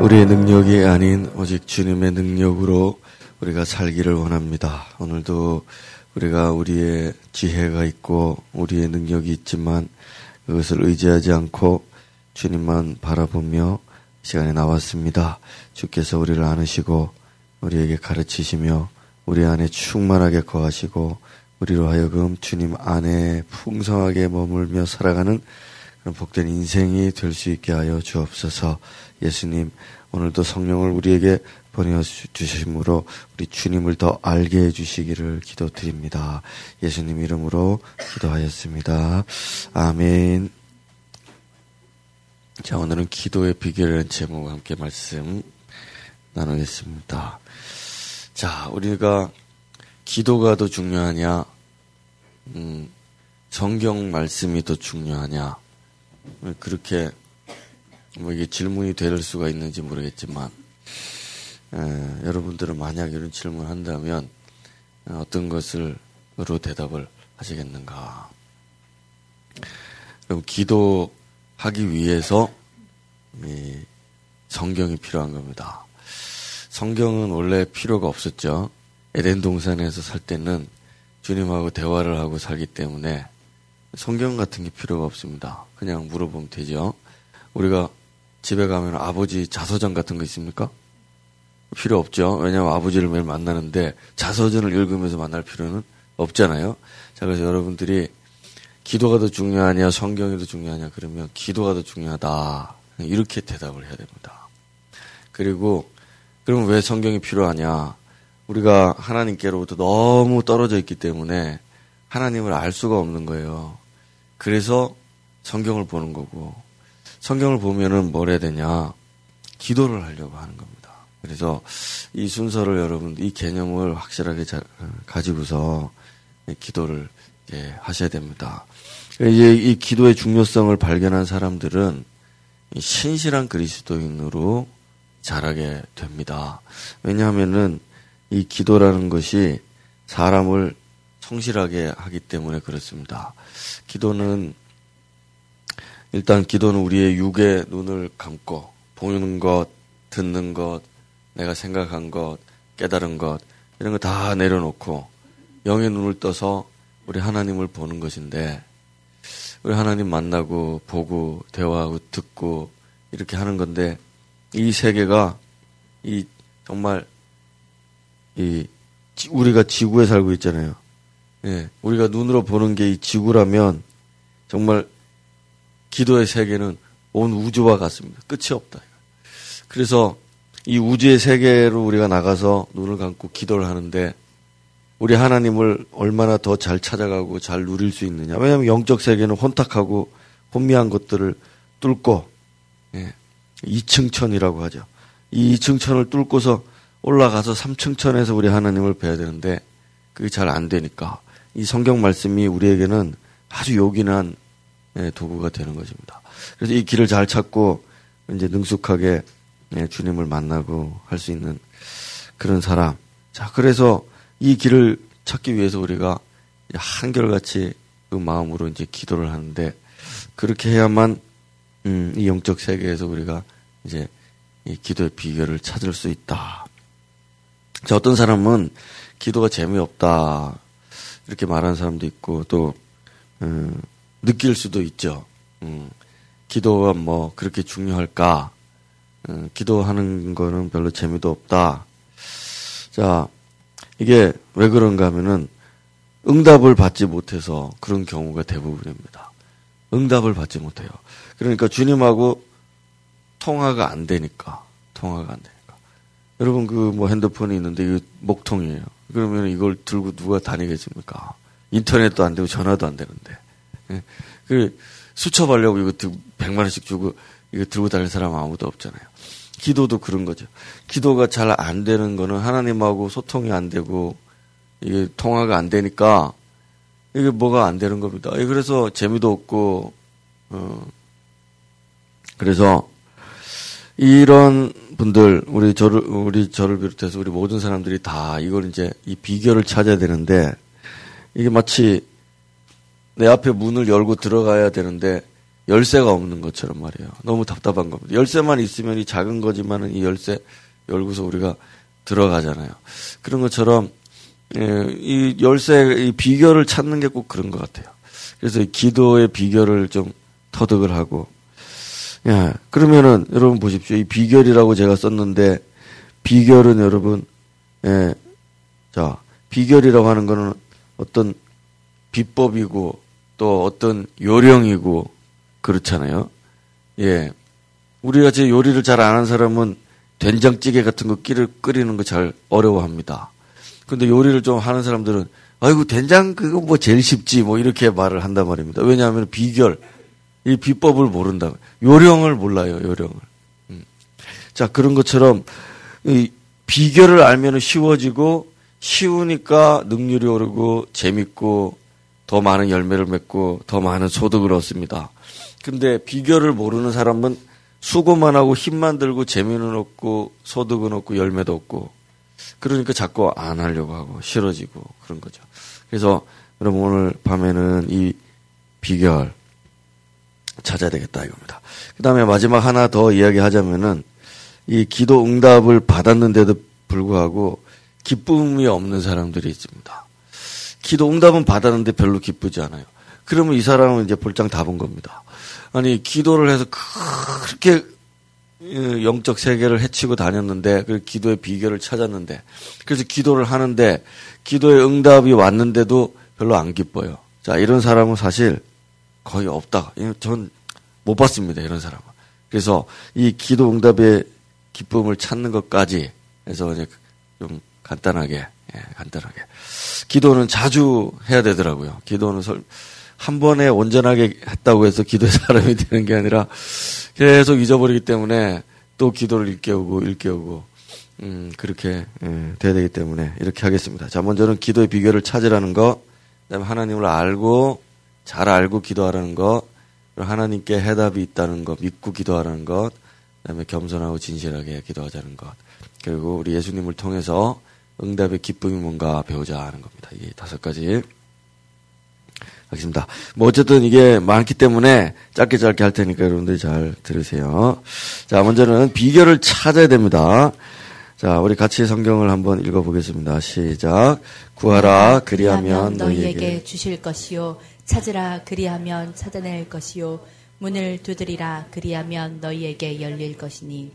우리의 능력이 아닌 오직 주님의 능력으로 우리가 살기를 원합니다. 오늘도 우리가 우리의 지혜가 있고 우리의 능력이 있지만 그것을 의지하지 않고 주님만 바라보며 시간에 나왔습니다. 주께서 우리를 안으시고 우리에게 가르치시며 우리 안에 충만하게 거하시고 우리로 하여금 주님 안에 풍성하게 머물며 살아가는 복된 인생이 될 수 있게 하여 주옵소서. 예수님, 오늘도 성령을 우리에게 보내주심으로 우리 주님을 더 알게 해주시기를 기도드립니다. 예수님 이름으로 기도하였습니다. 아멘. 자, 오늘은 기도의 비결이라는 제목과 함께 말씀 나누겠습니다. 자, 우리가 기도가 더 중요하냐, 음, 성경 말씀이 더 중요하냐, 그렇게 뭐 이게 질문이 될 수가 있는지 모르겠지만, 에, 여러분들은 만약 이런 질문을 한다면 어떤 것을로 대답을 하시겠는가? 그럼 기도하기 위해서 성경이 필요한 겁니다. 성경은 원래 필요가 없었죠. 에덴 동산에서 살 때는 주님하고 대화를 하고 살기 때문에 성경 같은 게 필요가 없습니다. 그냥 물어보면 되죠. 우리가 집에 가면 아버지 자서전 같은 거 있습니까? 필요 없죠. 왜냐하면 아버지를 매일 만나는데 자서전을 읽으면서 만날 필요는 없잖아요. 자, 그래서 여러분들이 기도가 더 중요하냐, 성경이 더 중요하냐, 그러면 기도가 더 중요하다. 이렇게 대답을 해야 됩니다. 그리고 그럼 왜 성경이 필요하냐? 우리가 하나님께로부터 너무 떨어져 있기 때문에 하나님을 알 수가 없는 거예요. 그래서 성경을 보는 거고, 성경을 보면은 뭘 해야 되냐? 기도를 하려고 하는 겁니다. 그래서 이 순서를 여러분, 이 개념을 확실하게 자, 가지고서 기도를 예, 하셔야 됩니다. 이제 이 기도의 중요성을 발견한 사람들은 신실한 그리스도인으로 자라게 됩니다. 왜냐하면은 이 기도라는 것이 사람을 성실하게 하기 때문에 그렇습니다. 기도는 일단 기도는 우리의 육의 눈을 감고 보는 것, 듣는 것, 내가 생각한 것, 깨달은 것 이런 거 다 내려놓고 영의 눈을 떠서 우리 하나님을 보는 것인데 우리 하나님 만나고 보고 대화하고 듣고 이렇게 하는 건데 이 세계가 이 정말 이 우리가 지구에 살고 있잖아요. 예, 우리가 눈으로 보는 게 이 지구라면 정말 기도의 세계는 온 우주와 같습니다. 끝이 없다. 그래서 이 우주의 세계로 우리가 나가서 눈을 감고 기도를 하는데 우리 하나님을 얼마나 더 잘 찾아가고 잘 누릴 수 있느냐. 왜냐하면 영적 세계는 혼탁하고 혼미한 것들을 뚫고 예, 2층천이라고 하죠. 이 2층천을 뚫고서 올라가서 3층천에서 우리 하나님을 뵈야 되는데 그게 잘 안 되니까 이 성경 말씀이 우리에게는 아주 요긴한 예, 도구가 되는 것입니다. 그래서 이 길을 잘 찾고 이제 능숙하게 예, 주님을 만나고 할 수 있는 그런 사람. 자, 그래서 이 길을 찾기 위해서 우리가 한결같이 그 마음으로 이제 기도를 하는데 그렇게 해야만 음, 이 영적 세계에서 우리가 이제 이 기도의 비결을 찾을 수 있다. 자, 어떤 사람은 기도가 재미없다 이렇게 말하는 사람도 있고 또 음, 느낄 수도 있죠. 음, 기도가 뭐 그렇게 중요할까? 음, 기도하는 거는 별로 재미도 없다. 자, 이게 왜 그런가 하면은 응답을 받지 못해서 그런 경우가 대부분입니다. 응답을 받지 못해요. 그러니까 주님하고 통화가 안 되니까, 통화가 안 되니까. 여러분 그 뭐 핸드폰이 있는데 이거 목통이에요. 그러면 이걸 들고 누가 다니겠습니까? 인터넷도 안 되고 전화도 안 되는데. 예. 그 수첩하려고 이거 들 100만 원씩 주고 이거 들고 다니는 사람 아무도 없잖아요. 기도도 그런 거죠. 기도가 잘 안 되는 거는 하나님하고 소통이 안 되고 이게 통화가 안 되니까 이게 뭐가 안 되는 겁니다. 그래서 재미도 없고 어 그래서 이런 분들 우리 저를 우리 저를 비롯해서 우리 모든 사람들이 다 이걸 이제 이 비결을 찾아야 되는데 이게 마치 내 앞에 문을 열고 들어가야 되는데 열쇠가 없는 것처럼 말이에요. 너무 답답한 겁니다. 열쇠만 있으면 이 작은 거지만은 이 열쇠 열고서 우리가 들어가잖아요. 그런 것처럼 예, 이 열쇠 이 비결을 찾는 게 꼭 그런 것 같아요. 그래서 이 기도의 비결을 좀 터득을 하고 예, 그러면은 여러분 보십시오. 이 비결이라고 제가 썼는데 비결은 여러분 예, 자 비결이라고 하는 거는 어떤 비법이고 또 어떤 요령이고 그렇잖아요. 예. 우리 같이 요리를 잘 아는 사람은 된장찌개 같은 거 끼를 끓이는 거 잘 어려워합니다. 근데 요리를 좀 하는 사람들은 아이고 된장 그거 뭐 제일 쉽지 뭐 이렇게 말을 한단 말입니다. 왜냐하면 비결 이 비법을 모른다. 요령을 몰라요. 요령을. 음. 자 그런 것처럼 이 비결을 알면 쉬워지고 쉬우니까 능률이 오르고 재밌고 더 많은 열매를 맺고 더 많은 소득을 얻습니다. 근데 비결을 모르는 사람은 수고만 하고 힘만 들고 재미는 없고 소득은 없고 열매도 없고 그러니까 자꾸 안 하려고 하고 싫어지고 그런 거죠. 그래서 여러분 오늘 밤에는 이 비결 찾아야 되겠다 이겁니다. 그 다음에 마지막 하나 더 이야기하자면은 이 기도 응답을 받았는데도 불구하고 기쁨이 없는 사람들이 있습니다. 기도 응답은 받았는데 별로 기쁘지 않아요. 그러면 이 사람은 이제 볼장 다 본 겁니다. 아니 기도를 해서 그렇게 어, 영적 세계를 해치고 다녔는데 그 기도의 비결을 찾았는데 그래서 기도를 하는데 기도의 응답이 왔는데도 별로 안 기뻐요. 자 이런 사람은 사실 거의 없다. 전 못 봤습니다. 이런 사람은. 그래서 이 기도 응답의 기쁨을 찾는 것까지 해서 이제 좀 간단하게 예, 간단하게 기도는 자주 해야 되더라고요. 기도는 설, 한 번에 온전하게 했다고 해서 기도의 사람이 되는 게 아니라 계속 잊어버리기 때문에 또 기도를 일깨우고 일깨우고 음 그렇게 예, 돼야 되기 때문에 이렇게 하겠습니다. 자 먼저는 기도의 비결을 찾으라는 거, 그다음에 하나님을 알고 잘 알고 기도하라는 것, 하나님께 해답이 있다는 것 믿고 기도하라는 것, 그다음에 겸손하고 진실하게 기도하자는 것, 그리고 우리 예수님을 통해서 응답의 기쁨이 뭔가 배우자 하는 겁니다. 이 다섯 가지. 하겠습니다. 뭐 어쨌든 이게 많기 때문에 짧게 짧게 할 테니까 여러분들이 잘 들으세요. 자, 먼저는 비결을 찾아야 됩니다. 자, 우리 같이 성경을 한번 읽어보겠습니다. 시작. 구하라 그리하면 너희에게 주실 것이요 찾으라 그리하면 찾아낼 것이요 문을 두드리라 그리하면 너희에게 열릴 것이니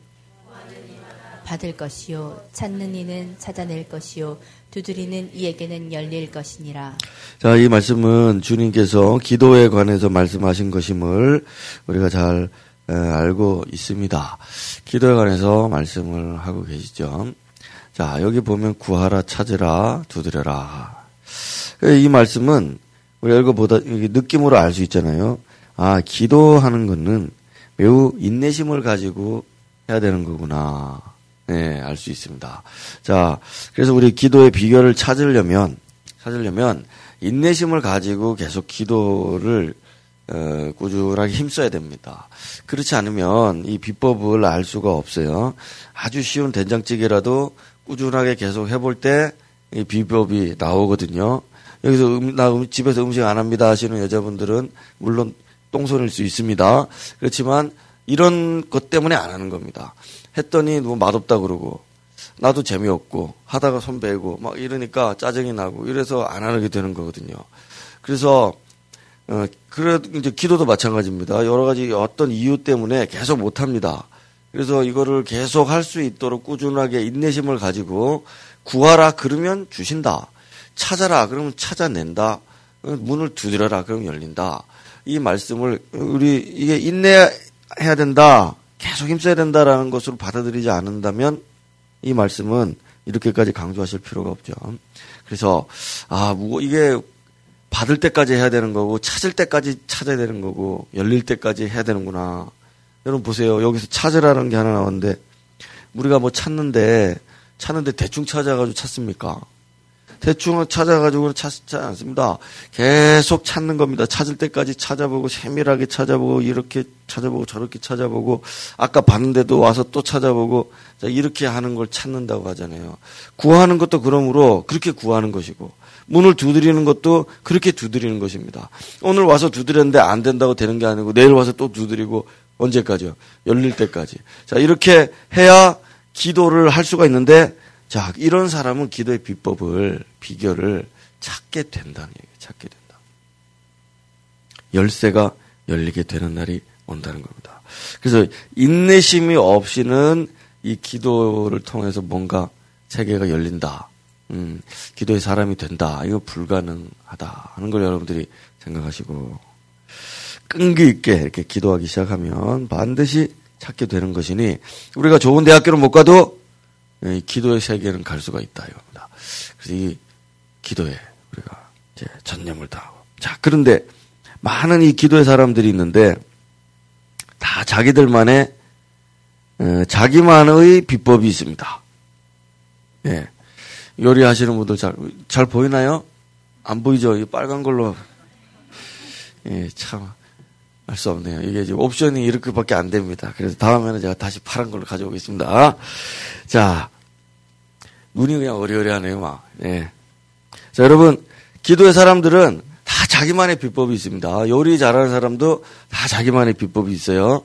받을 것이요 찾는 이는 찾아낼 것이요 두드리는 이에게는 열릴 것이니라. 자, 이 말씀은 주님께서 기도에 관해서 말씀하신 것임을 우리가 잘 알고 있습니다. 기도에 관해서 말씀을 하고 계시죠. 자, 여기 보면 구하라, 찾으라, 두드려라. 이 말씀은 우리가 읽어보다 느낌으로 알 수 있잖아요. 아, 기도하는 것은 매우 인내심을 가지고 해야 되는 거구나. 네, 알 수 있습니다. 자, 그래서 우리 기도의 비결을 찾으려면, 찾으려면, 인내심을 가지고 계속 기도를, 어, 꾸준하게 힘써야 됩니다. 그렇지 않으면 이 비법을 알 수가 없어요. 아주 쉬운 된장찌개라도 꾸준하게 계속 해볼 때 이 비법이 나오거든요. 여기서 음, 나 음, 집에서 음식 안 합니다 하시는 여자분들은 물론 똥손일 수 있습니다. 그렇지만 이런 것 때문에 안 하는 겁니다. 했더니 뭐 맛없다 그러고 나도 재미없고 하다가 손 베고 막 이러니까 짜증이 나고 이래서 안 하게 되는 거거든요. 그래서 어 그래 이제 기도도 마찬가지입니다. 여러 가지 어떤 이유 때문에 계속 못 합니다. 그래서 이거를 계속 할 수 있도록 꾸준하게 인내심을 가지고 구하라 그러면 주신다. 찾아라 그러면 찾아낸다. 문을 두드려라 그러면 열린다. 이 말씀을 우리 이게 인내해야 된다. 계속 힘써야 된다라는 것으로 받아들이지 않는다면 이 말씀은 이렇게까지 강조하실 필요가 없죠. 그래서 아, 뭐 이게 받을 때까지 해야 되는 거고 찾을 때까지 찾아야 되는 거고 열릴 때까지 해야 되는구나. 여러분 보세요. 여기서 찾으라는 게 하나 나왔는데 우리가 뭐 찾는데 찾는데 대충 찾아가지고 찾습니까? 대충 찾아가지고는 찾지 않습니다. 계속 찾는 겁니다. 찾을 때까지 찾아보고 세밀하게 찾아보고 이렇게 찾아보고 저렇게 찾아보고 아까 봤는데도 와서 또 찾아보고 이렇게 하는 걸 찾는다고 하잖아요. 구하는 것도 그러므로 그렇게 구하는 것이고 문을 두드리는 것도 그렇게 두드리는 것입니다. 오늘 와서 두드렸는데 안 된다고 되는 게 아니고 내일 와서 또 두드리고 언제까지요? 열릴 때까지. 자, 이렇게 해야 기도를 할 수가 있는데 자, 이런 사람은 기도의 비법을, 비결을 찾게 된다는 얘기예요. 찾게 된다. 열쇠가 열리게 되는 날이 온다는 겁니다. 그래서 인내심이 없이는 이 기도를 통해서 뭔가 세계가 열린다. 음, 기도의 사람이 된다. 이거 불가능하다. 하는 걸 여러분들이 생각하시고 끈기 있게 이렇게 기도하기 시작하면 반드시 찾게 되는 것이니 우리가 좋은 대학교를 못 가도 기도의 세계는 갈 수가 있다 이겁니다. 그래서 이 기도에 우리가 이제 전념을 다하고 자 그런데 많은 이 기도의 사람들이 있는데 다 자기들만의 어, 자기만의 비법이 있습니다. 예. 요리하시는 분들 잘, 잘 보이나요? 안 보이죠? 이 빨간 걸로. 예, 참, 알수 없네요. 이게 지금 옵션이 이렇게밖에 안 됩니다. 그래서 다음에는 제가 다시 파란 걸로 가져오겠습니다. 자, 눈이 그냥 어리어리하네요, 막. 예. 자, 여러분, 기도의 사람들은 다 자기만의 비법이 있습니다. 요리 잘하는 사람도 다 자기만의 비법이 있어요.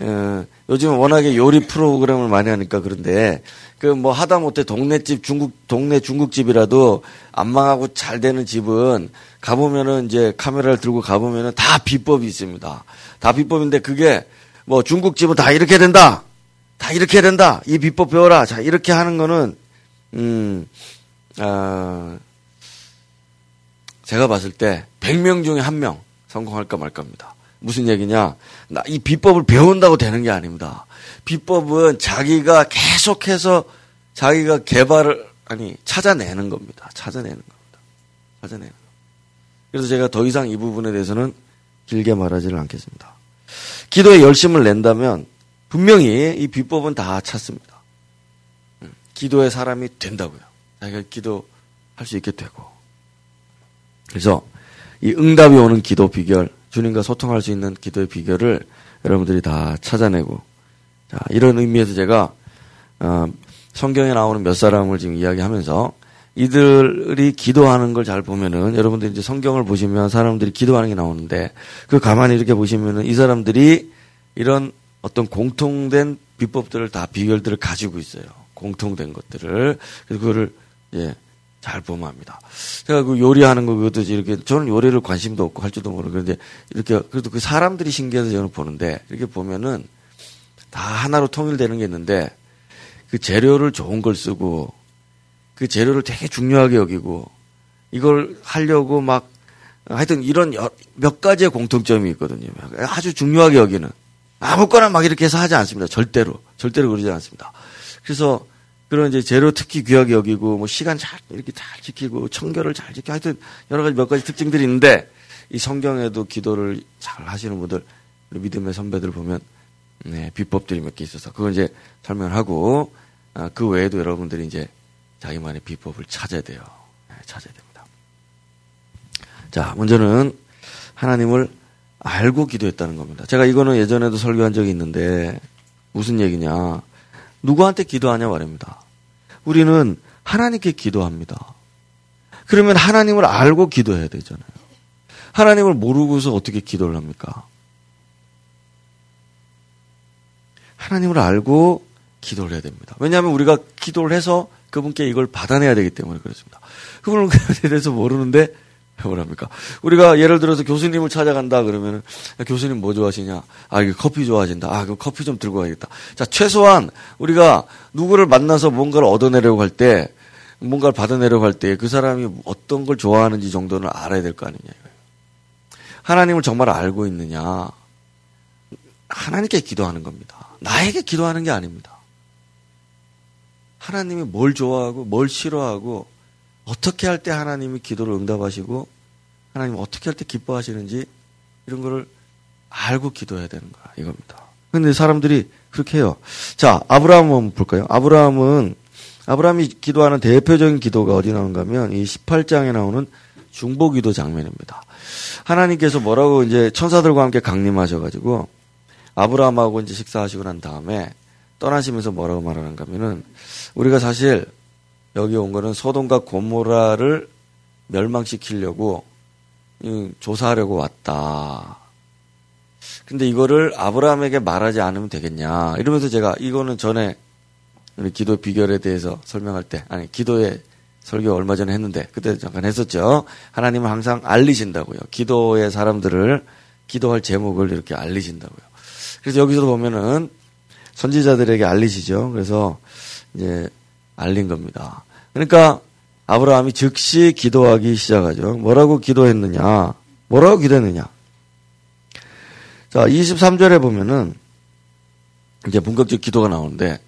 어, 요즘 워낙에 요리 프로그램을 많이 하니까 그런데 그 뭐 하다 못해 동네집 중국 동네 중국집이라도 안 망하고 잘 되는 집은 가보면은 이제 카메라를 들고 가보면은 다 비법이 있습니다. 다 비법인데 그게 뭐 중국집은 다 이렇게 된다. 다 이렇게 된다. 이 비법 배워라. 자 이렇게 하는 거는 음 아. 제가 봤을 때 100명 중에 한 명 성공할까 말까입니다. 무슨 얘기냐? 나 이 비법을 배운다고 되는 게 아닙니다. 비법은 자기가 계속해서 자기가 개발을 아니 찾아내는 겁니다. 찾아내는 겁니다. 찾아내는 거. 그래서 제가 더 이상 이 부분에 대해서는 길게 말하지를 않겠습니다. 기도에 열심을 낸다면 분명히 이 비법은 다 찾습니다. 음, 기도의 사람이 된다고요. 자기가 기도할 수 있게 되고. 그래서 이 응답이 오는 기도 비결, 주님과 소통할 수 있는 기도의 비결을 여러분들이 다 찾아내고 자, 이런 의미에서 제가 어, 성경에 나오는 몇 사람을 지금 이야기하면서 이들이 기도하는 걸 잘 보면은 여러분들이 이제 성경을 보시면 사람들이 기도하는 게 나오는데 그 가만히 이렇게 보시면은 이 사람들이 이런 어떤 공통된 비법들을 다 비결들을 가지고 있어요. 공통된 것들을 그래서 그거를 예, 잘 보면 합니다. 제가 그 요리하는 거 그것도 이렇게 저는 요리를 관심도 없고 할 줄도 모르고 그런데 이렇게 그래도 그 사람들이 신기해서 저는 보는데 이렇게 보면은 다 하나로 통일되는 게 있는데 그 재료를 좋은 걸 쓰고 그 재료를 되게 중요하게 여기고 이걸 하려고 막 하여튼 이런 몇 가지의 공통점이 있거든요. 아주 중요하게 여기는 아무거나 막 이렇게 해서 하지 않습니다. 절대로 절대로 그러지 않습니다. 그래서 그런 이제 재료 특히 귀하게 여기고 뭐 시간 잘 이렇게 잘 지키고 청결을 잘 지키고 하여튼 여러 가지 몇 가지 특징들이 있는데 이 성경에도 기도를 잘 하시는 분들 믿음의 선배들 보면 네, 비법들이 몇 개 있어서 그건 이제 설명을 하고 아, 그 외에도 여러분들이 이제 자기만의 비법을 찾아야 돼요. 네, 찾아야 됩니다. 자, 먼저는 하나님을 알고 기도했다는 겁니다. 제가 이거는 예전에도 설교한 적이 있는데 무슨 얘기냐? 누구한테 기도하냐 말입니다. 우리는 하나님께 기도합니다. 그러면 하나님을 알고 기도해야 되잖아요. 하나님을 모르고서 어떻게 기도를 합니까? 하나님을 알고 기도를 해야 됩니다. 왜냐하면 우리가 기도를 해서 그분께 이걸 받아내야 되기 때문에 그렇습니다. 그분은 그에 대해서 모르는데 뭐랍니까? 우리가 예를 들어서 교수님을 찾아간다 그러면 교수님 뭐 좋아하시냐? 아, 이거 커피 좋아하신다. 아, 그럼 커피 좀 들고 가야겠다. 자, 최소한 우리가 누구를 만나서 뭔가를 얻어내려고 할 때, 뭔가를 받아내려고 할 때 그 사람이 어떤 걸 좋아하는지 정도는 알아야 될 거 아니냐. 하나님을 정말 알고 있느냐? 하나님께 기도하는 겁니다. 나에게 기도하는 게 아닙니다. 하나님이 뭘 좋아하고 뭘 싫어하고 어떻게 할 때 하나님이 기도를 응답하시고 하나님 어떻게 할 때 기뻐하시는지 이런 거를 알고 기도해야 되는 거야 이겁니다. 근데 사람들이 그렇게 해요. 자, 아브라함 한번 볼까요? 아브라함은 아브라함이 기도하는 대표적인 기도가 어디 나오는가 하면 이 18장에 나오는 중보 기도 장면입니다. 하나님께서 뭐라고 이제 천사들과 함께 강림하셔가지고 아브라함하고 이제 식사하시고 난 다음에 떠나시면서 뭐라고 말하는가 하면은 우리가 사실 여기 온 거는 소돔과 고모라를 멸망시키려고 조사하려고 왔다. 근데 이거를 아브라함에게 말하지 않으면 되겠냐. 이러면서 제가 이거는 전에 우리 기도 비결에 대해서 설명할 때, 아니, 기도의 설교 얼마 전에 했는데, 그때 잠깐 했었죠. 하나님은 항상 알리신다고요. 기도의 사람들을 기도할 제목을 이렇게 알리신다고요. 그래서 여기서도 보면은 선지자들에게 알리시죠. 그래서 이제 알린 겁니다. 그러니까 아브라함이 즉시 기도하기 시작하죠. 뭐라고 기도했느냐? 뭐라고 기도했느냐? 자, 23절에 보면은 이제 본격적 기도가 나오는데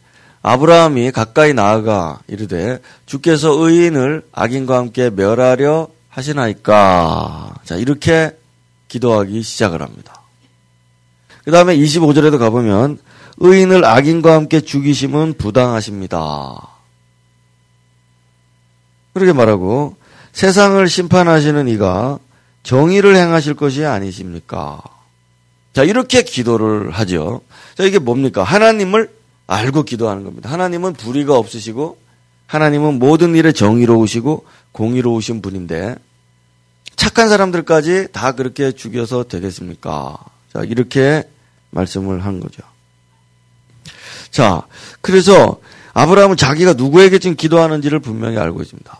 아브라함이 가까이 나아가 이르되 주께서 의인을 악인과 함께 멸하려 하시나이까. 자, 이렇게 기도하기 시작을 합니다. 그 다음에 25절에도 가보면 의인을 악인과 함께 죽이심은 부당하십니다. 그렇게 말하고 세상을 심판하시는 이가 정의를 행하실 것이 아니십니까? 자, 이렇게 기도를 하죠. 자, 이게 뭡니까? 하나님을 알고 기도하는 겁니다. 하나님은 불의가 없으시고 하나님은 모든 일에 정의로우시고 공의로우신 분인데 착한 사람들까지 다 그렇게 죽여서 되겠습니까? 자, 이렇게 말씀을 한 거죠. 자, 그래서 아브라함은 자기가 누구에게 지금 기도하는지를 분명히 알고 있습니다.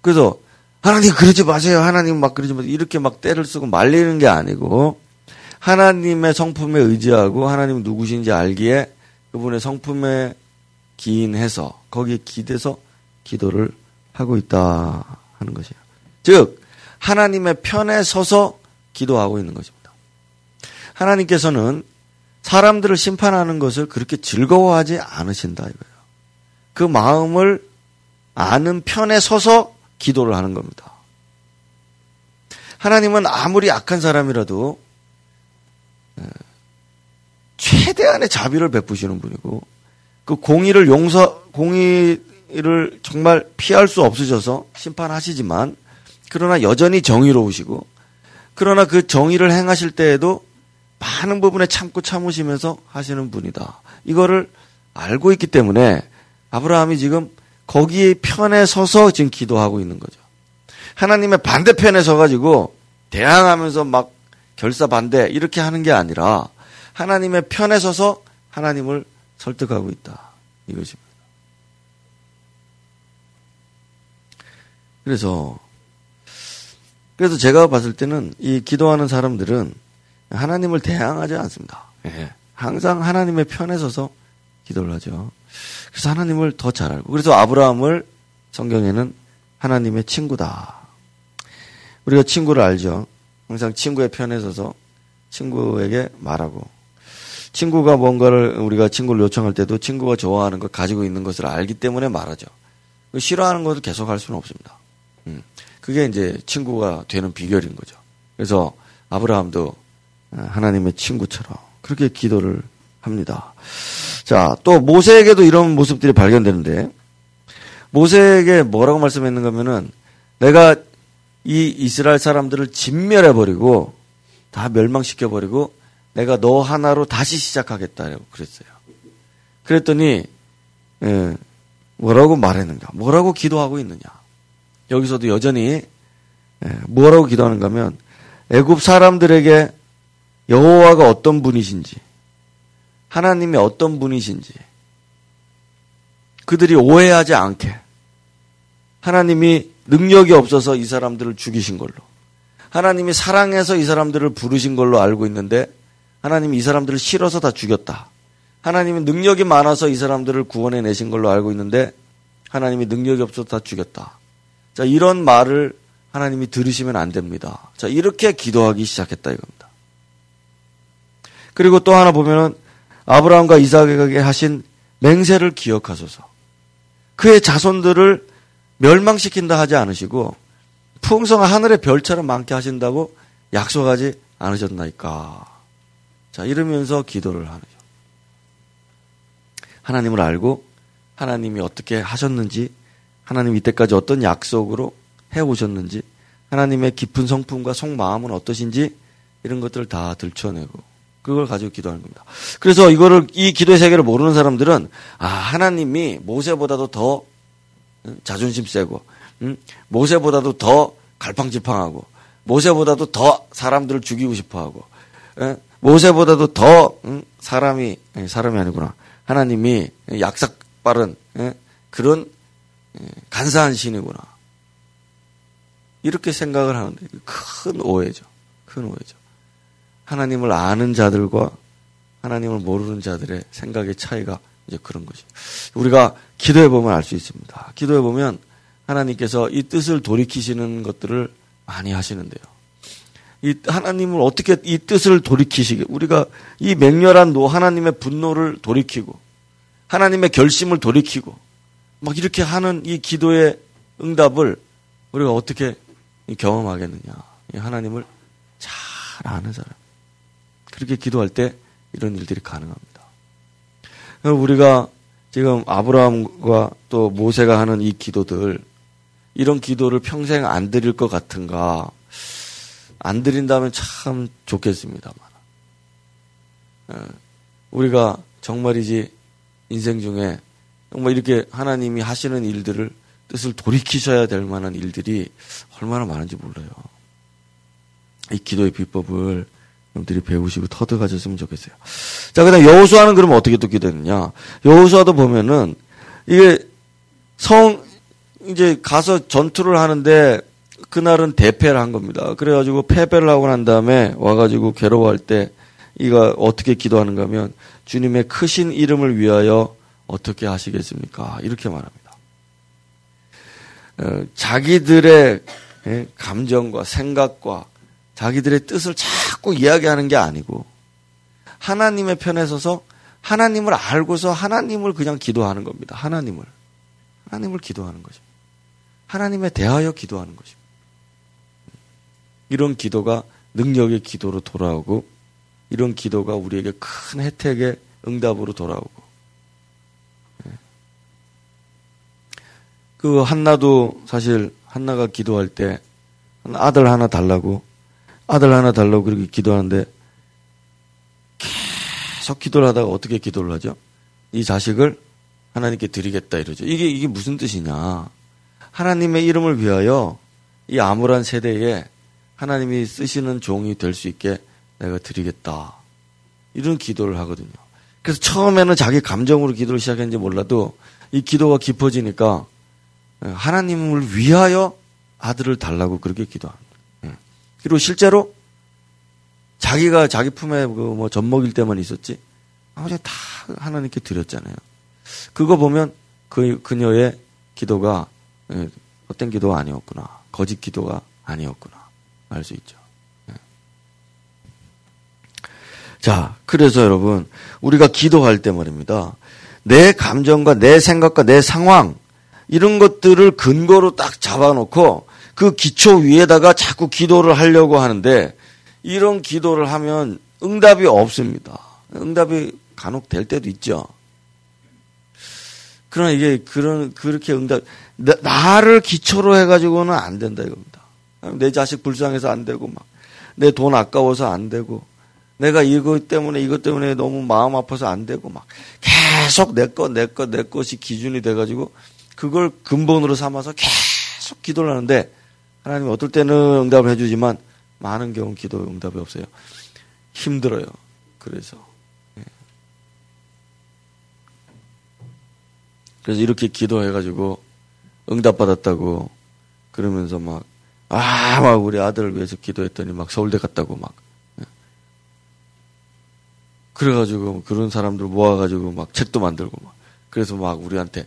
그래서 하나님 그러지 마세요. 하나님 막 그러지 마세요. 이렇게 막 때를 쓰고 말리는 게 아니고 하나님의 성품에 의지하고 하나님 누구신지 알기에 그분의 성품에 기인해서 거기에 기대서 기도를 하고 있다 하는 것이에요. 즉 하나님의 편에 서서 기도하고 있는 것입니다. 하나님께서는 사람들을 심판하는 것을 그렇게 즐거워하지 않으신다 이거예요. 그 마음을 아는 편에 서서 기도를 하는 겁니다. 하나님은 아무리 악한 사람이라도 최대한의 자비를 베푸시는 분이고 그 공의를 용서 공의를 정말 피할 수 없으셔서 심판하시지만 그러나 여전히 정의로우시고 그러나 그 정의를 행하실 때에도 많은 부분에 참고 참으시면서 하시는 분이다. 이거를 알고 있기 때문에 아브라함이 지금 거기에 편에 서서 지금 기도하고 있는 거죠. 하나님의 반대편에 서가지고 대항하면서 막 결사 반대 이렇게 하는 게 아니라 하나님의 편에 서서 하나님을 설득하고 있다. 이것입니다. 그래서 그래서 제가 봤을 때는 이 기도하는 사람들은 하나님을 대항하지 않습니다. 예. 항상 하나님의 편에 서서 기도를 하죠. 그래서 하나님을 더 잘 알고 그래서 아브라함을 성경에는 하나님의 친구다. 우리가 친구를 알죠. 항상 친구의 편에 서서 친구에게 말하고 친구가 뭔가를 우리가 친구를 요청할 때도 친구가 좋아하는 것 가지고 있는 것을 알기 때문에 말하죠. 그 싫어하는 것을 계속 할 수는 없습니다. 음. 그게 이제 친구가 되는 비결인 거죠. 그래서 아브라함도 하나님의 친구처럼 그렇게 기도를 합니다. 자, 또 모세에게도 이런 모습들이 발견되는데 모세에게 뭐라고 말씀했는가 하면은 내가 이 이스라엘 사람들을 진멸해 버리고 다 멸망시켜 버리고 내가 너 하나로 다시 시작하겠다고 그랬어요. 그랬더니 예, 뭐라고 말했는가? 뭐라고 기도하고 있느냐? 여기서도 여전히 예, 뭐라고 기도하는가 하면 애굽 사람들에게 여호와가 어떤 분이신지 하나님이 어떤 분이신지 그들이 오해하지 않게 하나님이 능력이 없어서 이 사람들을 죽이신 걸로. 하나님이 사랑해서 이 사람들을 부르신 걸로 알고 있는데 하나님이 이 사람들을 싫어서 다 죽였다. 하나님이 능력이 많아서 이 사람들을 구원해 내신 걸로 알고 있는데 하나님이 능력이 없어서 다 죽였다. 자, 이런 말을 하나님이 들으시면 안 됩니다. 자, 이렇게 기도하기 시작했다 이겁니다. 그리고 또 하나 보면은 아브라함과 이삭에게 하신 맹세를 기억하소서. 그의 자손들을 멸망시킨다 하지 않으시고 풍성한 하늘의 별처럼 많게 하신다고 약속하지 않으셨나이까. 자, 이러면서 기도를 하죠. 하나님을 알고 하나님이 어떻게 하셨는지, 하나님 이때까지 어떤 약속으로 해오셨는지, 하나님의 깊은 성품과 속마음은 어떠신지, 이런 것들을 다 들춰내고, 그걸 가지고 기도하는 겁니다. 그래서 이거를, 이 기도의 세계를 모르는 사람들은, 아, 하나님이 모세보다도 더 자존심 세고 음? 모세보다도 더 갈팡질팡하고 모세보다도 더 사람들을 죽이고 싶어하고 예? 모세보다도 더 음? 사람이 예, 사람이 아니구나 하나님이 약삭 빠른 예? 그런 예, 간사한 신이구나 이렇게 생각을 하는데 큰 오해죠 큰 오해죠 하나님을 아는 자들과 하나님을 모르는 자들의 생각의 차이가 이제 그런 것이. 우리가 기도해 보면 알 수 있습니다. 기도해 보면 하나님께서 이 뜻을 돌이키시는 것들을 많이 하시는데요. 이 하나님을 어떻게 이 뜻을 돌이키시게 우리가 이 맹렬한 노 하나님의 분노를 돌이키고 하나님의 결심을 돌이키고 막 이렇게 하는 이 기도의 응답을 우리가 어떻게 경험하겠느냐. 하나님을 잘 아는 사람. 그렇게 기도할 때 이런 일들이 가능합니다. 우리가 지금 아브라함과 또 모세가 하는 이 기도들 이런 기도를 평생 안 드릴 것 같은가 안 드린다면 참 좋겠습니다만 예, 우리가 정말이지 인생 중에 정말 이렇게 하나님이 하시는 일들을 뜻을 돌이키셔야 될 만한 일들이 얼마나 많은지 몰라요. 이 기도의 비법을 여러분들이 배우시고 터득 하셨으면 좋겠어요. 자, 그 다음 여호수아는 그러면 어떻게 또 기도했느냐. 여호수아도 보면은 이게 성, 이제 가서 전투를 하는데 그날은 대패를 한 겁니다. 그래가지고 패배를 하고 난 다음에 와가지고 괴로워할 때 이가 어떻게 기도하는가 하면 주님의 크신 이름을 위하여 어떻게 하시겠습니까? 이렇게 말합니다. 어, 자기들의 예, 감정과 생각과 자기들의 뜻을 자꾸 이야기하는 게 아니고 하나님의 편에 서서 하나님을 알고서 하나님을 그냥 기도하는 겁니다. 하나님을. 하나님을 기도하는 거죠. 하나님에 대하여 기도하는 것입니다. 이런 기도가 능력의 기도로 돌아오고 이런 기도가 우리에게 큰 혜택의 응답으로 돌아오고 예. 그 한나도 사실 한나가 기도할 때 아들 하나 달라고 아들 하나 달라고 그렇게 기도하는데 계속 기도를 하다가 어떻게 기도를 하죠? 이 자식을 하나님께 드리겠다 이러죠. 이게 이게 무슨 뜻이냐? 하나님의 이름을 위하여 이 암울한 세대에 하나님이 쓰시는 종이 될 수 있게 내가 드리겠다. 이런 기도를 하거든요. 그래서 처음에는 자기 감정으로 기도를 시작했는지 몰라도 이 기도가 깊어지니까 하나님을 위하여 아들을 달라고 그렇게 기도합니다. 그리고 실제로 자기가 자기 품에 그뭐 젖먹일 때만 있었지 아버지 다 하나님께 드렸잖아요. 그거 보면 그 그녀의 기도가 예, 헛된 기도가 아니었구나. 거짓 기도가 아니었구나. 알 수 있죠. 예. 자, 그래서 여러분, 우리가 기도할 때 말입니다. 내 감정과 내 생각과 내 상황, 이런 것들을 근거로 딱 잡아놓고 그 기초 위에다가 자꾸 기도를 하려고 하는데 이런 기도를 하면 응답이 없습니다. 응답이 간혹 될 때도 있죠. 그러나 이게 그런 그렇게 응답 나, 를 기초로 해가지고는 안 된다 이겁니다. 내 자식 불쌍해서 안 되고 막 내 돈 아까워서 안 되고 내가 이것 때문에 이것 때문에 너무 마음 아파서 안 되고 막 계속 내것내것내 것이 기준이 돼가지고 그걸 근본으로 삼아서 계속 기도를 하는데 하나님이 어떨 때는 응답을 해주지만 많은 경우 기도 응답이 없어요. 힘들어요. 그래서. 예. 그래서 이렇게 기도해가지고 응답받았다고 그러면서 막, 아, 막 우리 아들을 위해서 기도했더니 막 서울대 갔다고 막. 예. 그래가지고 그런 사람들 모아가지고 막 책도 만들고 막. 그래서 막 우리한테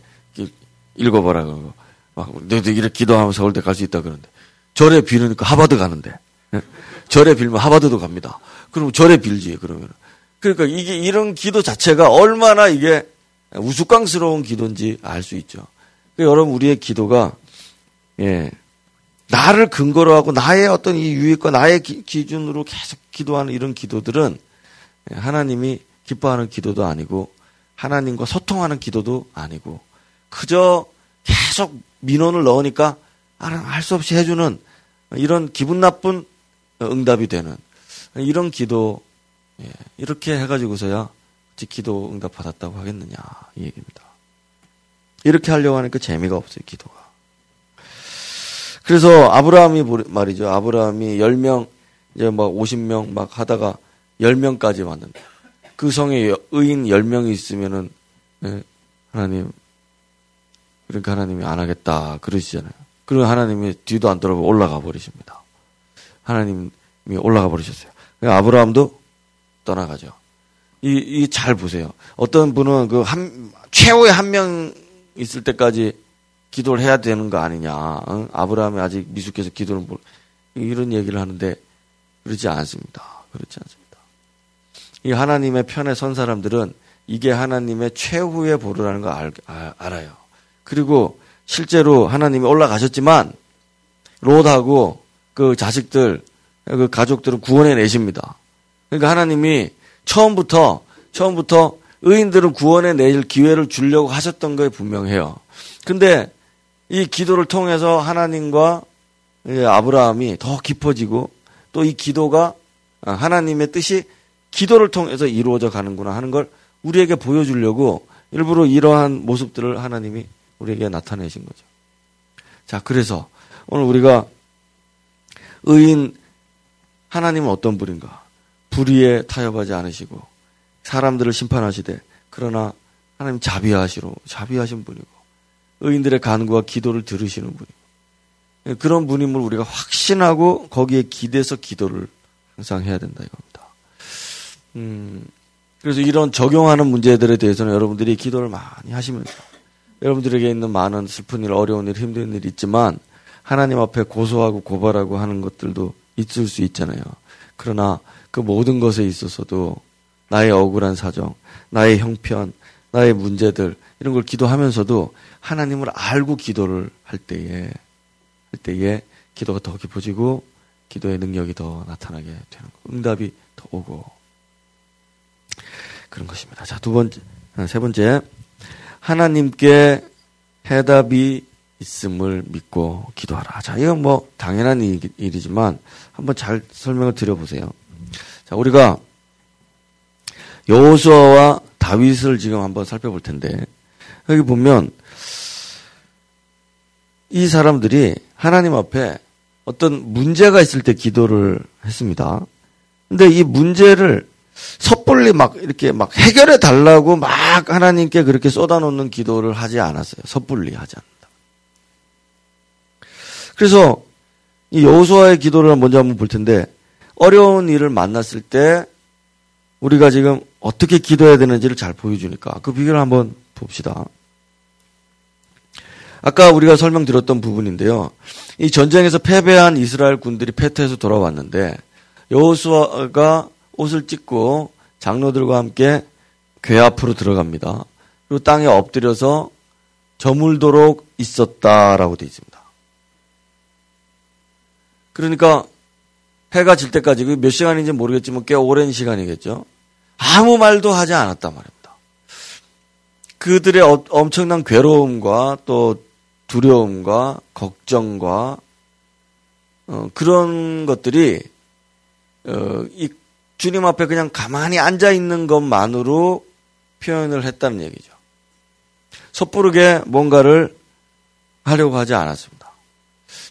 읽어보라 그러고. 막, 너희들 이렇게 기도하면 서울대 갈 수 있다 그러는데. 절에 빌으니까 하버드 가는데. 예? 절에 빌면 하버드도 갑니다. 그럼 절에 빌지, 그러면. 그러니까 이게 이런 기도 자체가 얼마나 이게 우스꽝스러운 기도인지 알 수 있죠. 그러니까 여러분, 우리의 기도가, 예, 나를 근거로 하고 나의 어떤 이 유익과 나의 기, 준으로 계속 기도하는 이런 기도들은 하나님이 기뻐하는 기도도 아니고 하나님과 소통하는 기도도 아니고 그저 계속 민원을 넣으니까 할 수 없이 해주는 이런 기분 나쁜 응답이 되는 이런 기도 예, 이렇게 해가지고서야 기도 응답 받았다고 하겠느냐 이 얘기입니다. 이렇게 하려고 하니까 재미가 없어요 기도가. 그래서 아브라함이 말이죠. 아브라함이 10명, 이제 막 50명 막 하다가 10명까지 왔는데 그 성에 의인 10명이 있으면은 네, 하나님 그러니까 하나님이 안 하겠다 그러시잖아요. 그리고 하나님이 뒤도 안 돌아보고 올라가 버리십니다. 하나님이 올라가 버리셨어요. 아브라함도 떠나가죠. 이, 이 잘 보세요. 어떤 분은 그 한, 최후의 한 명 있을 때까지 기도를 해야 되는 거 아니냐. 응? 아브라함이 아직 미숙해서 기도를 못, 이런 얘기를 하는데 그렇지 않습니다. 그렇지 않습니다. 이 하나님의 편에 선 사람들은 이게 하나님의 최후의 보루라는 걸 알, 아, 알아요. 그리고 실제로 하나님이 올라가셨지만 롯하고 그 자식들, 그 가족들은 구원해 내십니다. 그러니까 하나님이 처음부터 처음부터 의인들은 구원해 낼 기회를 주려고 하셨던 게 분명해요. 근데 이 기도를 통해서 하나님과 아브라함이 더 깊어지고 또 이 기도가 하나님의 뜻이 기도를 통해서 이루어져 가는구나 하는 걸 우리에게 보여주려고 일부러 이러한 모습들을 하나님이 우리에게 나타내신 거죠. 자, 그래서 오늘 우리가 의인 하나님은 어떤 분인가? 불의에 타협하지 않으시고 사람들을 심판하시되 그러나 하나님 자비하시로 자비하신 분이고 의인들의 간구와 기도를 들으시는 분이고 그런 분임을 우리가 확신하고 거기에 기대서 기도를 항상 해야 된다 이겁니다. 음, 그래서 이런 적용하는 문제들에 대해서는 여러분들이 기도를 많이 하시면서 여러분들에게 있는 많은 슬픈 일, 어려운 일, 힘든 일 있지만 하나님 앞에 고소하고 고발하고 하는 것들도 있을 수 있잖아요. 그러나 그 모든 것에 있어서도 나의 억울한 사정, 나의 형편, 나의 문제들 이런 걸 기도하면서도 하나님을 알고 기도를 할 때에 할 때에 기도가 더 깊어지고 기도의 능력이 더 나타나게 되는 거. 응답이 더 오고 그런 것입니다. 자, 두 번째, 세 번째 하나님께 해답이 있음을 믿고 기도하라. 자, 이건 뭐 당연한 일이지만 한번 잘 설명을 드려보세요. 자, 우리가 여호수아와 다윗을 지금 한번 살펴볼 텐데 여기 보면 이 사람들이 하나님 앞에 어떤 문제가 있을 때 기도를 했습니다. 근데 이 문제를 섣불리 막 이렇게 막 해결해 달라고 막 하나님께 그렇게 쏟아놓는 기도를 하지 않았어요. 섣불리 하지 않는다. 그래서 이 여호수아의 기도를 먼저 한번 볼 텐데 어려운 일을 만났을 때 우리가 지금 어떻게 기도해야 되는지를 잘 보여주니까 그 비결을 한번 봅시다. 아까 우리가 설명드렸던 부분인데요. 이 전쟁에서 패배한 이스라엘 군들이 패퇴해서 돌아왔는데 여호수아가 옷을 찢고 장로들과 함께 궤 앞으로 들어갑니다. 그리고 땅에 엎드려서 저물도록 있었다라고 되어 있습니다. 그러니까 해가 질 때까지 몇 시간인지 모르겠지만 꽤 오랜 시간이겠죠. 아무 말도 하지 않았단 말입니다. 그들의 어, 엄청난 괴로움과 또 두려움과 걱정과 어, 그런 것들이 어, 이 주님 앞에 그냥 가만히 앉아 있는 것만으로 표현을 했다는 얘기죠. 섣부르게 뭔가를 하려고 하지 않았습니다.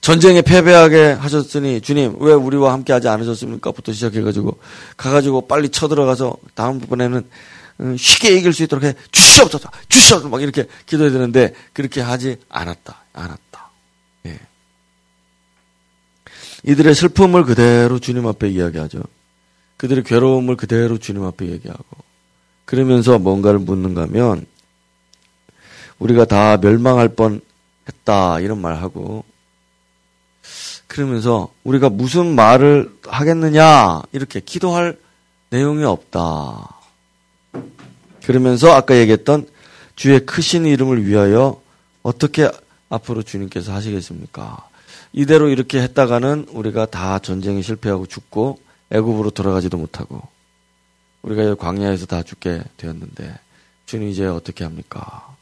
전쟁에 패배하게 하셨으니 주님 왜 우리와 함께 하지 않으셨습니까?부터 시작해가지고 가가지고 빨리 쳐들어가서 다음번에는 음, 쉽게 이길 수 있도록 해 주시옵소서 주시옵소서 막 이렇게 기도해야 되는데 그렇게 하지 않았다 않았다. 예. 이들의 슬픔을 그대로 주님 앞에 이야기하죠. 그들의 괴로움을 그대로 주님 앞에 얘기하고 그러면서 뭔가를 묻는가 하면 우리가 다 멸망할 뻔 했다 이런 말하고 그러면서 우리가 무슨 말을 하겠느냐 이렇게 기도할 내용이 없다. 그러면서 아까 얘기했던 주의 크신 이름을 위하여 어떻게 앞으로 주님께서 하시겠습니까? 이대로 이렇게 했다가는 우리가 다 전쟁에 실패하고 죽고 애굽으로 돌아가지도 못하고 우리가 광야에서 다 죽게 되었는데 주님 이제 어떻게 합니까?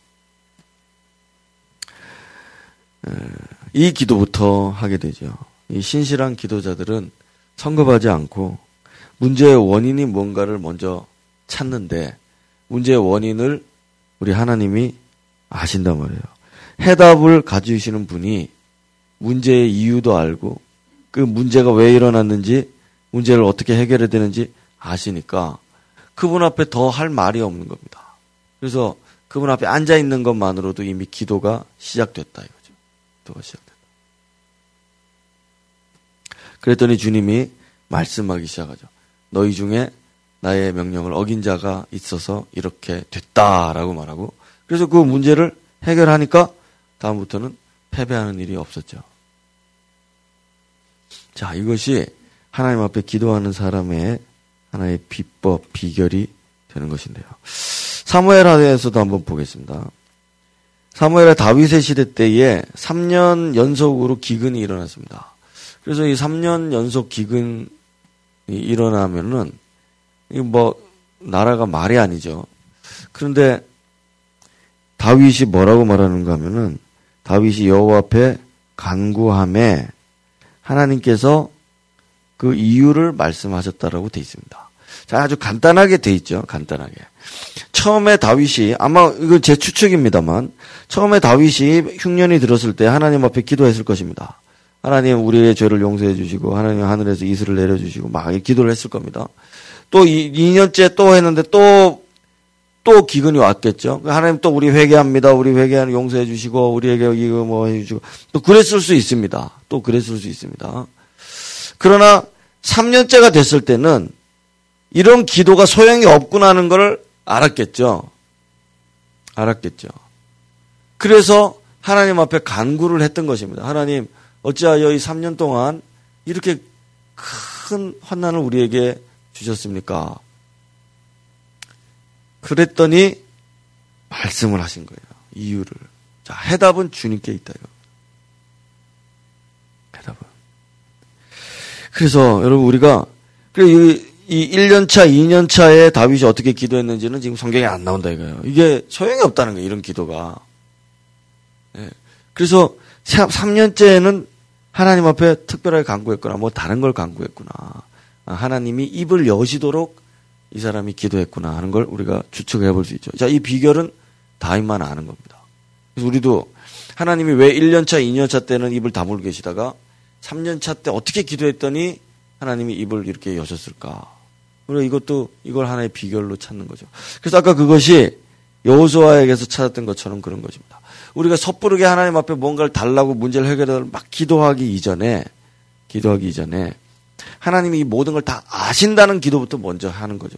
이 기도부터 하게 되죠. 이 신실한 기도자들은 성급하지 않고 문제의 원인이 뭔가를 먼저 찾는데 문제의 원인을 우리 하나님이 아신단 말이에요. 해답을 가지시는 분이 문제의 이유도 알고 그 문제가 왜 일어났는지 문제를 어떻게 해결해야 되는지 아시니까 그분 앞에 더 할 말이 없는 겁니다. 그래서 그분 앞에 앉아 있는 것만으로도 이미 기도가 시작됐다 이거죠. 기도가 시작됐다. 그랬더니 주님이 말씀하기 시작하죠. 너희 중에 나의 명령을 어긴 자가 있어서 이렇게 됐다라고 말하고 그래서 그 문제를 해결하니까 다음부터는 패배하는 일이 없었죠. 자, 이것이 하나님 앞에 기도하는 사람의 하나의 비법, 비결이 되는 것인데요. 사무엘하에서도 한번 보겠습니다. 사무엘의 다윗의 시대 때에 3년 연속으로 기근이 일어났습니다. 그래서 이 3년 연속 기근이 일어나면은 뭐 나라가 말이 아니죠. 그런데 다윗이 뭐라고 말하는가 하면은 다윗이 여호와 앞에 간구함에 하나님께서 그 이유를 말씀하셨다라고 돼 있습니다. 자, 아주 간단하게 돼 있죠. 간단하게. 처음에 다윗이 아마 이건 제 추측입니다만 처음에 다윗이 흉년이 들었을 때 하나님 앞에 기도했을 것입니다. 하나님 우리의 죄를 용서해 주시고 하나님 하늘에서 이슬을 내려 주시고 막 기도를 했을 겁니다. 또 2년째 또 했는데 또, 또 기근이 왔겠죠. 하나님 또 우리 회개합니다. 우리 회개하는 용서해 주시고, 우리에게 이거 뭐 해 주시고. 또 그랬을 수 있습니다. 또 그랬을 수 있습니다. 그러나 3년째가 됐을 때는 이런 기도가 소용이 없구나 하는 걸 알았겠죠. 알았겠죠. 그래서 하나님 앞에 간구를 했던 것입니다. 하나님, 어찌하여 이 3년 동안 이렇게 큰 환난을 우리에게 주셨습니까? 그랬더니 말씀을 하신 거예요. 이유를. 자, 해답은 주님께 있다. 요 해답은. 그래서 여러분 우리가 이, 이 1년차, 2년차에 다윗이 어떻게 기도했는지는 지금 성경에 안 나온다 이거예요. 이게 소용이 없다는 거예요. 이런 기도가. 네. 그래서 3년째는 하나님 앞에 특별하게 간구했거나 뭐 다른 걸 간구했구나. 아, 하나님이 입을 여시도록 이 사람이 기도했구나 하는 걸 우리가 추측해 볼 수 있죠. 자, 이 비결은 다윗만 아는 겁니다. 그래서 우리도 하나님이 왜 1년차, 2년차 때는 입을 다물고 계시다가 3년차 때 어떻게 기도했더니 하나님이 입을 이렇게 여셨을까? 우리가 이것도 이걸 하나의 비결로 찾는 거죠. 그래서 아까 그것이 여호수아에게서 찾았던 것처럼 그런 것입니다. 우리가 섣부르게 하나님 앞에 뭔가를 달라고 문제를 해결하려 막 기도하기 이전에 기도하기 이전에 하나님이 이 모든 걸 다 아신다는 기도부터 먼저 하는 거죠.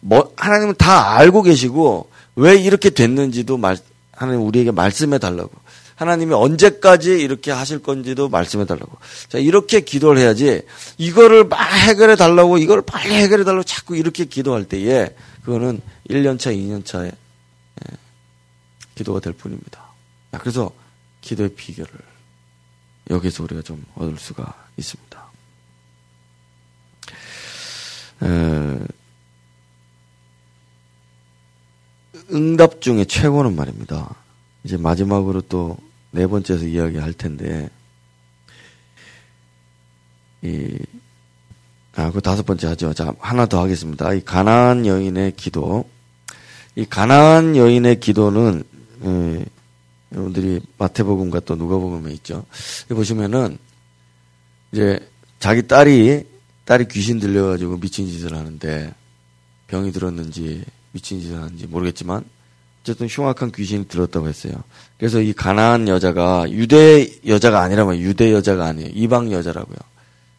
뭐 하나님은 다 알고 계시고 왜 이렇게 됐는지도 말, 하나님 우리에게 말씀해 달라고. 하나님이 언제까지 이렇게 하실 건지도 말씀해 달라고. 자, 이렇게 기도를 해야지 이거를 막 해결해 달라고 이걸 빨리 해결해 달라고 자꾸 이렇게 기도할 때에 그거는 1년차, 2년차의 예, 기도가 될 뿐입니다. 자, 그래서 기도의 비결을 여기서 우리가 좀 얻을 수가 있습니다. 응답 중에 최고는 말입니다. 이제 마지막으로 또 네 번째에서 이야기할 텐데, 이, 아, 그 다섯 번째 하죠. 자, 하나 더 하겠습니다. 이 가나안 여인의 기도. 이 가나안 여인의 기도는, 에, 여러분들이 마태복음과 또 누가복음에 있죠. 보시면은, 이제 자기 딸이 딸이 귀신 들려가지고 미친 짓을 하는데 병이 들었는지 미친 짓을 하는지 모르겠지만 어쨌든 흉악한 귀신이 들었다고 했어요. 그래서 이 가난한 여자가 유대 여자가 아니라면 유대 여자가 아니에요. 이방 여자라고요.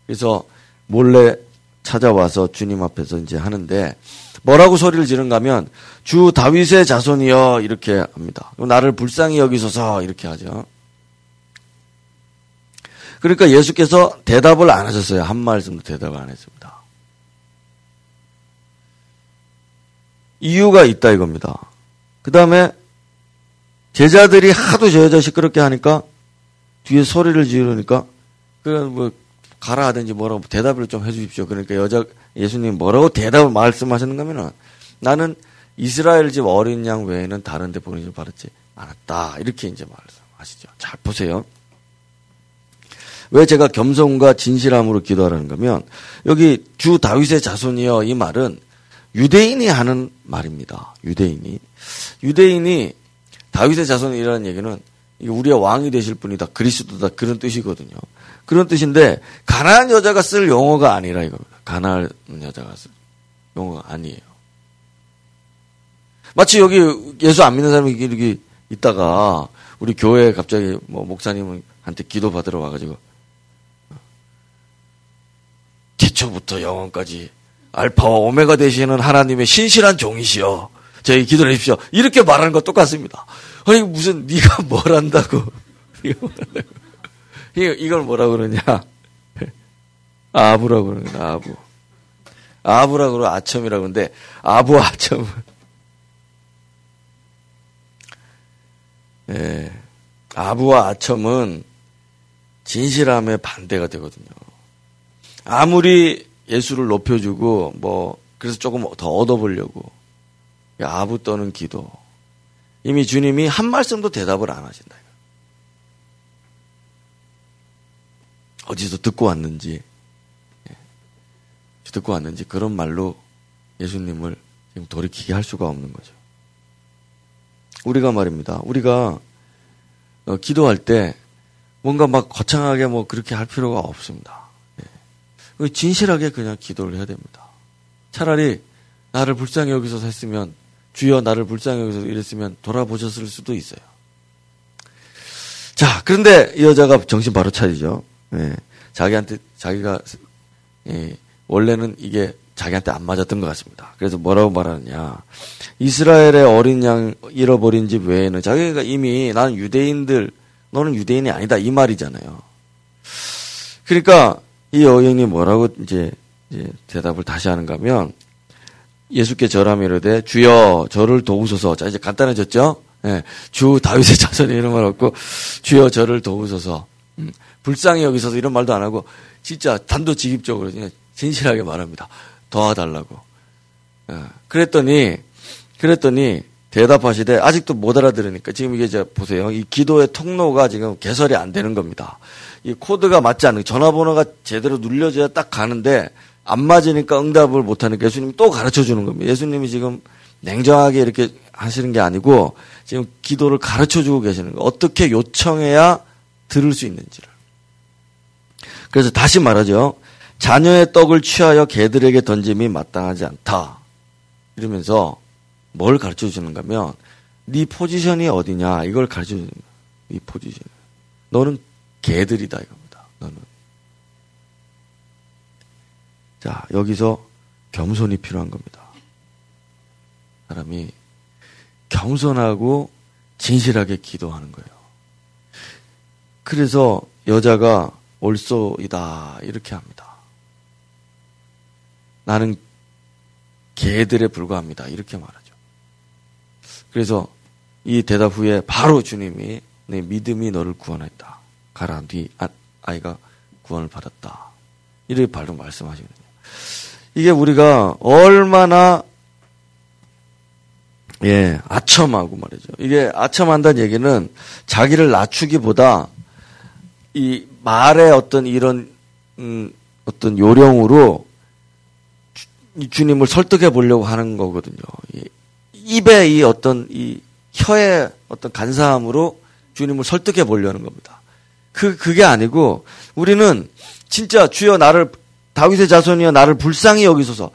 그래서 몰래 찾아와서 주님 앞에서 이제 하는데 뭐라고 소리를 지른가 하면 주 다윗의 자손이여 이렇게 합니다. 나를 불쌍히 여기소서 이렇게 하죠. 그러니까 예수께서 대답을 안 하셨어요. 한 말씀도 대답을 안 했습니다. 이유가 있다 이겁니다. 그 다음에 제자들이 하도 저 여자 시끄럽게 하니까 뒤에 소리를 지르니까 그냥 뭐 가라 하든지 뭐라고 대답을 좀 해주십시오. 그러니까 여자 예수님 뭐라고 대답을 말씀하셨는가 하면은 나는 이스라엘 집 어린 양 외에는 다른 데 보내지 받았지 않았다. 이렇게 이제 말씀하시죠. 잘 보세요. 왜 제가 겸손과 진실함으로 기도하라는 거면 여기 주 다윗의 자손이여 이 말은 유대인이 하는 말입니다. 유대인이 유대인이 다윗의 자손이라는 얘기는 우리의 왕이 되실 분이다. 그리스도다. 그런 뜻이거든요. 그런 뜻인데 가난한 여자가 쓸 용어가 아니라 이겁니다. 가난한 여자가 쓸 용어가 아니에요. 마치 여기 예수 안 믿는 사람이 이렇게 있다가 우리 교회 에 갑자기 뭐 목사님한테 기도 받으러 와가지고 기초부터 영원까지 알파와 오메가 되시는 하나님의 신실한 종이시여 저희 기도해 주십시오. 이렇게 말하는 거 똑같습니다. 아니 무슨 네가 뭘 한다고 이걸 뭐라 그러냐 아부라고 그러는 거야 아부 아부라고 그러고 아첨이라고 그러는데 아부 아첨은 예, 아부와 아첨은 진실함의 반대가 되거든요. 아무리 예수를 높여주고 뭐 그래서 조금 더 얻어보려고 아부 떠는 기도 이미 주님이 한 말씀도 대답을 안 하신다. 어디서 듣고 왔는지 예, 듣고 왔는지 그런 말로 예수님을 지금 돌이키게 할 수가 없는 거죠. 우리가 말입니다. 우리가 어, 기도할 때 뭔가 막 거창하게 뭐 그렇게 할 필요가 없습니다. 예. 진실하게 그냥 기도를 해야 됩니다. 차라리 나를 불쌍히 여기서 했으면 주여 나를 불쌍히 여기서 이랬으면 돌아보셨을 수도 있어요. 자, 그런데 이 여자가 정신 바로 차리죠. 예. 자기한테 자기가 예. 원래는 이게 자기한테 안 맞았던 것 같습니다. 그래서 뭐라고 말하느냐. 이스라엘의 어린 양 잃어버린 집 외에는 자기가 이미 나는 유대인들, 너는 유대인이 아니다. 이 말이잖아요. 그러니까 이 여인이 뭐라고 이제, 이제 대답을 다시 하는가 하면 예수께 절함이 이르되 주여 저를 도우소서. 자, 이제 간단해졌죠? 예, 주 다윗의 자손이 이런 말 없고 주여 저를 도우소서. 음, 불쌍히 여기서서 이런 말도 안 하고 진짜 단도직입적으로 그냥 진실하게 말합니다. 도와달라고. 예. 그랬더니 그랬더니 대답하시되 아직도 못 알아들으니까 지금 이게 이제 보세요. 이 기도의 통로가 지금 개설이 안 되는 겁니다. 이 코드가 맞지 않는 전화번호가 제대로 눌려져야 딱 가는데 안 맞으니까 응답을 못 하니까 예수님이 또 가르쳐 주는 겁니다. 예수님이 지금 냉정하게 이렇게 하시는 게 아니고 지금 기도를 가르쳐 주고 계시는 거예요. 어떻게 요청해야 들을 수 있는지를. 그래서 다시 말하죠. 자녀의 떡을 취하여 개들에게 던짐이 마땅하지 않다. 이러면서 뭘 가르쳐 주는가 하면 네 포지션이 어디냐 이걸 가르쳐 주는 거야. 네 포지션. 너는 개들이다 이겁니다. 너는. 자, 여기서 겸손이 필요한 겁니다. 사람이 겸손하고 진실하게 기도하는 거예요. 그래서 여자가 올소이다 이렇게 합니다. 나는 개들에 불과합니다. 이렇게 말하죠. 그래서 이 대답 후에 바로 주님이 내 믿음이 너를 구원했다. 가라, 네 아, 아이가 구원을 받았다. 이렇게 바로 말씀하시거든요. 이게 우리가 얼마나 예, 아첨하고 말이죠. 이게 아첨한다는 얘기는 자기를 낮추기보다 이 말의 어떤 이런 음, 어떤 요령으로 주 님을 설득해 보려고 하는 거거든요. 입에 이 어떤 이 혀의 어떤 간사함으로 주님을 설득해 보려는 겁니다. 그 그게 아니고 우리는 진짜 주여 나를 다윗의 자손이여 나를 불쌍히 여기소서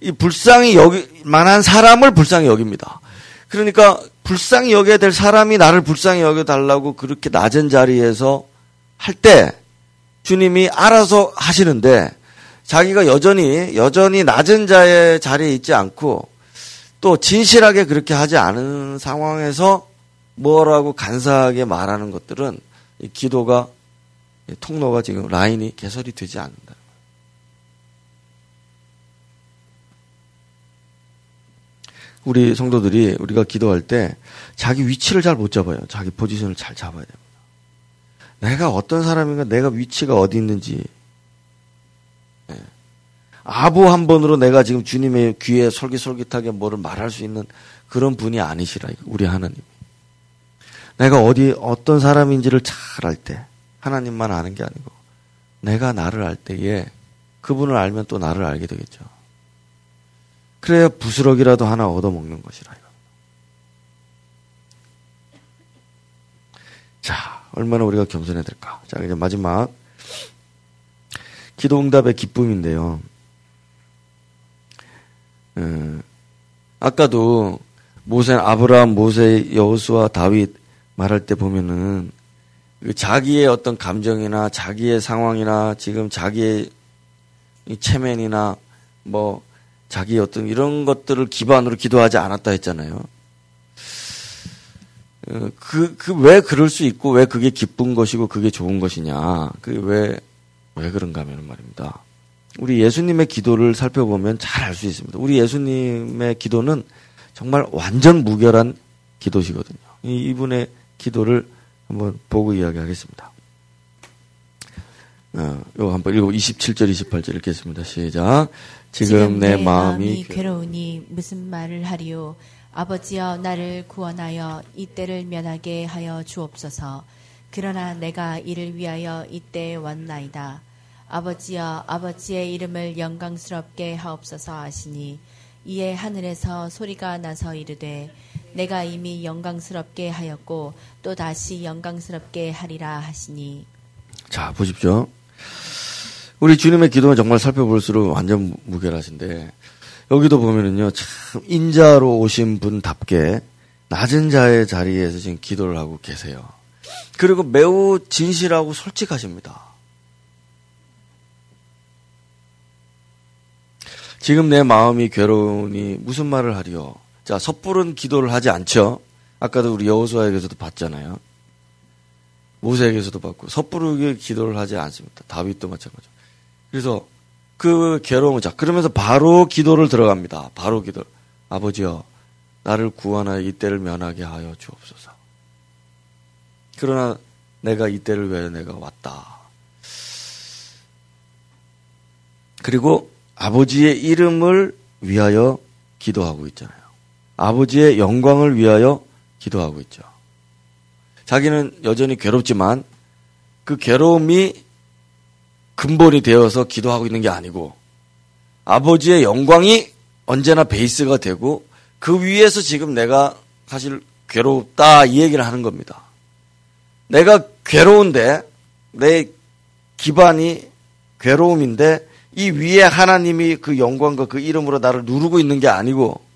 이 불쌍히 여기 만한 사람을 불쌍히 여깁니다. 그러니까 불쌍히 여겨야 될 사람이 나를 불쌍히 여겨 달라고 그렇게 낮은 자리에서 할 때 주님이 알아서 하시는데 자기가 여전히 여전히 낮은 자의 자리에 있지 않고 또 진실하게 그렇게 하지 않은 상황에서 뭐라고 간사하게 말하는 것들은 이 기도가 통로가 지금 라인이 개설이 되지 않는다. 우리 성도들이 우리가 기도할 때 자기 위치를 잘 못 잡아요. 자기 포지션을 잘 잡아야 됩니다. 내가 어떤 사람인가, 내가 위치가 어디 있는지 아부 한 번으로 내가 지금 주님의 귀에 솔깃솔깃하게 뭐를 말할 수 있는 그런 분이 아니시라 우리 하나님. 내가 어디 어떤 사람인지를 잘 알 때 하나님만 아는 게 아니고 내가 나를 알 때에 그분을 알면 또 나를 알게 되겠죠. 그래야 부스럭이라도 하나 얻어먹는 것이라. 얼마나 우리가 겸손해야 될까? 자, 이제 마지막 기도 응답의 기쁨인데요. 음, 아까도 모세, 아브라함, 모세, 여호수아, 다윗 말할 때 보면은 그 자기의 어떤 감정이나 자기의 상황이나 지금 자기의 체면이나 뭐 자기 어떤 이런 것들을 기반으로 기도하지 않았다 했잖아요. 어, 그, 그, 왜 그럴 수 있고, 왜 그게 기쁜 것이고, 그게 좋은 것이냐. 그 왜, 왜 그런가 하면 말입니다. 우리 예수님의 기도를 살펴보면 잘 알 수 있습니다. 우리 예수님의 기도는 정말 완전 무결한 기도시거든요. 이분의 기도를 한번 보고 이야기하겠습니다. 어, 요 한번 읽어 27절 28절 읽겠습니다. 시작. 지금, 내, 내 마음이 괴로우니 무슨 말을 하리요 아버지여 나를 구원하여 이 때를 면하게 하여 주옵소서. 그러나 내가 이를 위하여 이때 왔나이다. 아버지여 아버지의 이름을 영광스럽게 하옵소서 하시니 이에 하늘에서 소리가 나서 이르되 내가 이미 영광스럽게 하였고 또 다시 영광스럽게 하리라 하시니 자 보십시오. 우리 주님의 기도는 정말 살펴볼수록 완전 무결하신데 여기도 보면은요 참 인자로 오신 분답게 낮은 자의 자리에서 지금 기도를 하고 계세요. 그리고 매우 진실하고 솔직하십니다. 지금 내 마음이 괴로우니 무슨 말을 하리요? 자, 섣부른 기도를 하지 않죠. 아까도 우리 여호수아에게서도 봤잖아요. 모세에게서도 봤고 섣부르게 기도를 하지 않습니다. 다윗도 마찬가지죠. 그래서 그 괴로움을 자 그러면서 바로 기도를 들어갑니다. 바로 기도. 아버지여 나를 구원하여 이때를 면하게 하여 주옵소서. 그러나 내가 이때를 위해 내가 왔다. 그리고 아버지의 이름을 위하여 기도하고 있잖아요. 아버지의 영광을 위하여 기도하고 있죠. 자기는 여전히 괴롭지만 그 괴로움이 근본이 되어서 기도하고 있는 게 아니고 아버지의 영광이 언제나 베이스가 되고 그 위에서 지금 내가 사실 괴롭다 이 얘기를 하는 겁니다. 내가 괴로운데 내 기반이 괴로움인데 이 위에 하나님이 그 영광과 그 이름으로 나를 누르고 있는 게 아니고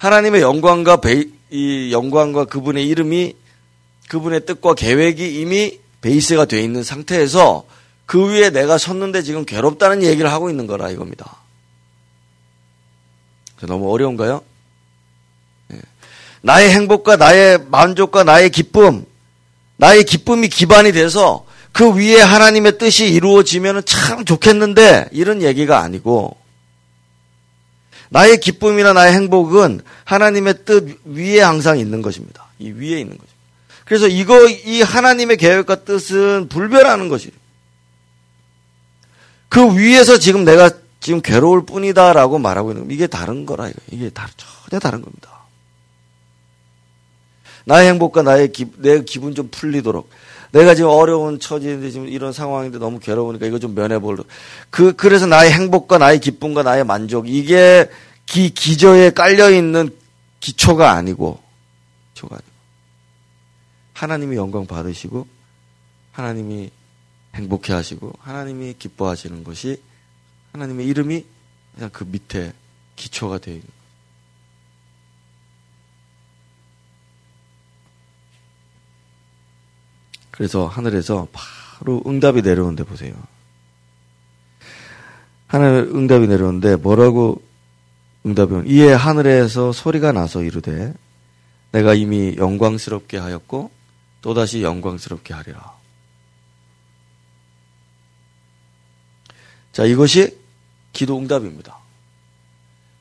하나님의 영광과 베이, 이 영광과 그분의 이름이 그분의 뜻과 계획이 이미 베이스가 되어 있는 상태에서 그 위에 내가 섰는데 지금 괴롭다는 얘기를 하고 있는 거라 이겁니다. 너무 어려운가요? 네. 나의 행복과 나의 만족과 나의 기쁨, 나의 기쁨이 기반이 돼서 그 위에 하나님의 뜻이 이루어지면 참 좋겠는데 이런 얘기가 아니고 나의 기쁨이나 나의 행복은 하나님의 뜻 위에 항상 있는 것입니다. 이 위에 있는 거죠. 그래서 이거 이 하나님의 계획과 뜻은 불변하는 것이에요. 그 위에서 지금 내가 지금 괴로울 뿐이다라고 말하고 있는 이게 다른 거라 이게 다른 전혀 다른 겁니다. 나의 행복과 나의 기, 내 기분 좀 풀리도록 내가 지금 어려운 처지인데 지금 이런 상황인데 너무 괴로우니까 이거 좀 면해보려. 그, 그래서 나의 행복과 나의 기쁨과 나의 만족, 이게 기, 기저에 깔려있는 기초가 아니고, 기초가 아니고. 하나님이 영광 받으시고, 하나님이 행복해 하시고, 하나님이 기뻐하시는 것이 하나님의 이름이 그냥 그 밑에 기초가 되어 있는 그래서 하늘에서 바로 응답이 내려오는데 보세요. 하늘 응답이 내려오는데 뭐라고 응답이 오 이에 하늘에서 소리가 나서 이르되 내가 이미 영광스럽게 하였고 또다시 영광스럽게 하리라. 자, 이것이 기도 응답입니다.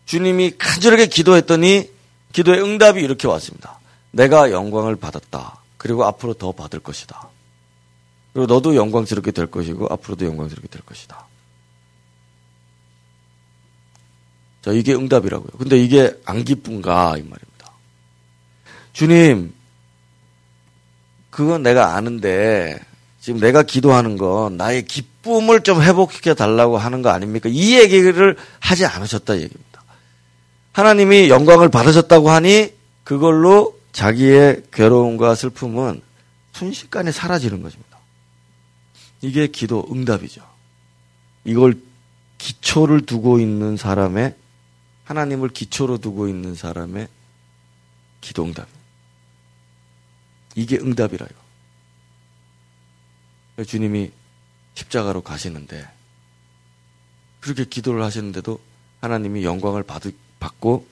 주님이 간절하게 기도했더니 기도의 응답이 이렇게 왔습니다. 내가 영광을 받았다. 그리고 앞으로 더 받을 것이다. 그리고 너도 영광스럽게 될 것이고 앞으로도 영광스럽게 될 것이다. 자, 이게 응답이라고요. 근데 이게 안 기쁜가 이 말입니다. 주님, 그건 내가 아는데 지금 내가 기도하는 건 나의 기쁨을 좀 회복시켜 달라고 하는 거 아닙니까? 이 얘기를 하지 않으셨다 얘기입니다. 하나님이 영광을 받으셨다고 하니 그걸로 자기의 괴로움과 슬픔은 순식간에 사라지는 것입니다. 이게 기도 응답이죠. 이걸 기초를 두고 있는 사람의 하나님을 기초로 두고 있는 사람의 기도 응답. 이게 응답이라요. 주님이 십자가로 가시는데 그렇게 기도를 하시는데도 하나님이 영광을 받, 받고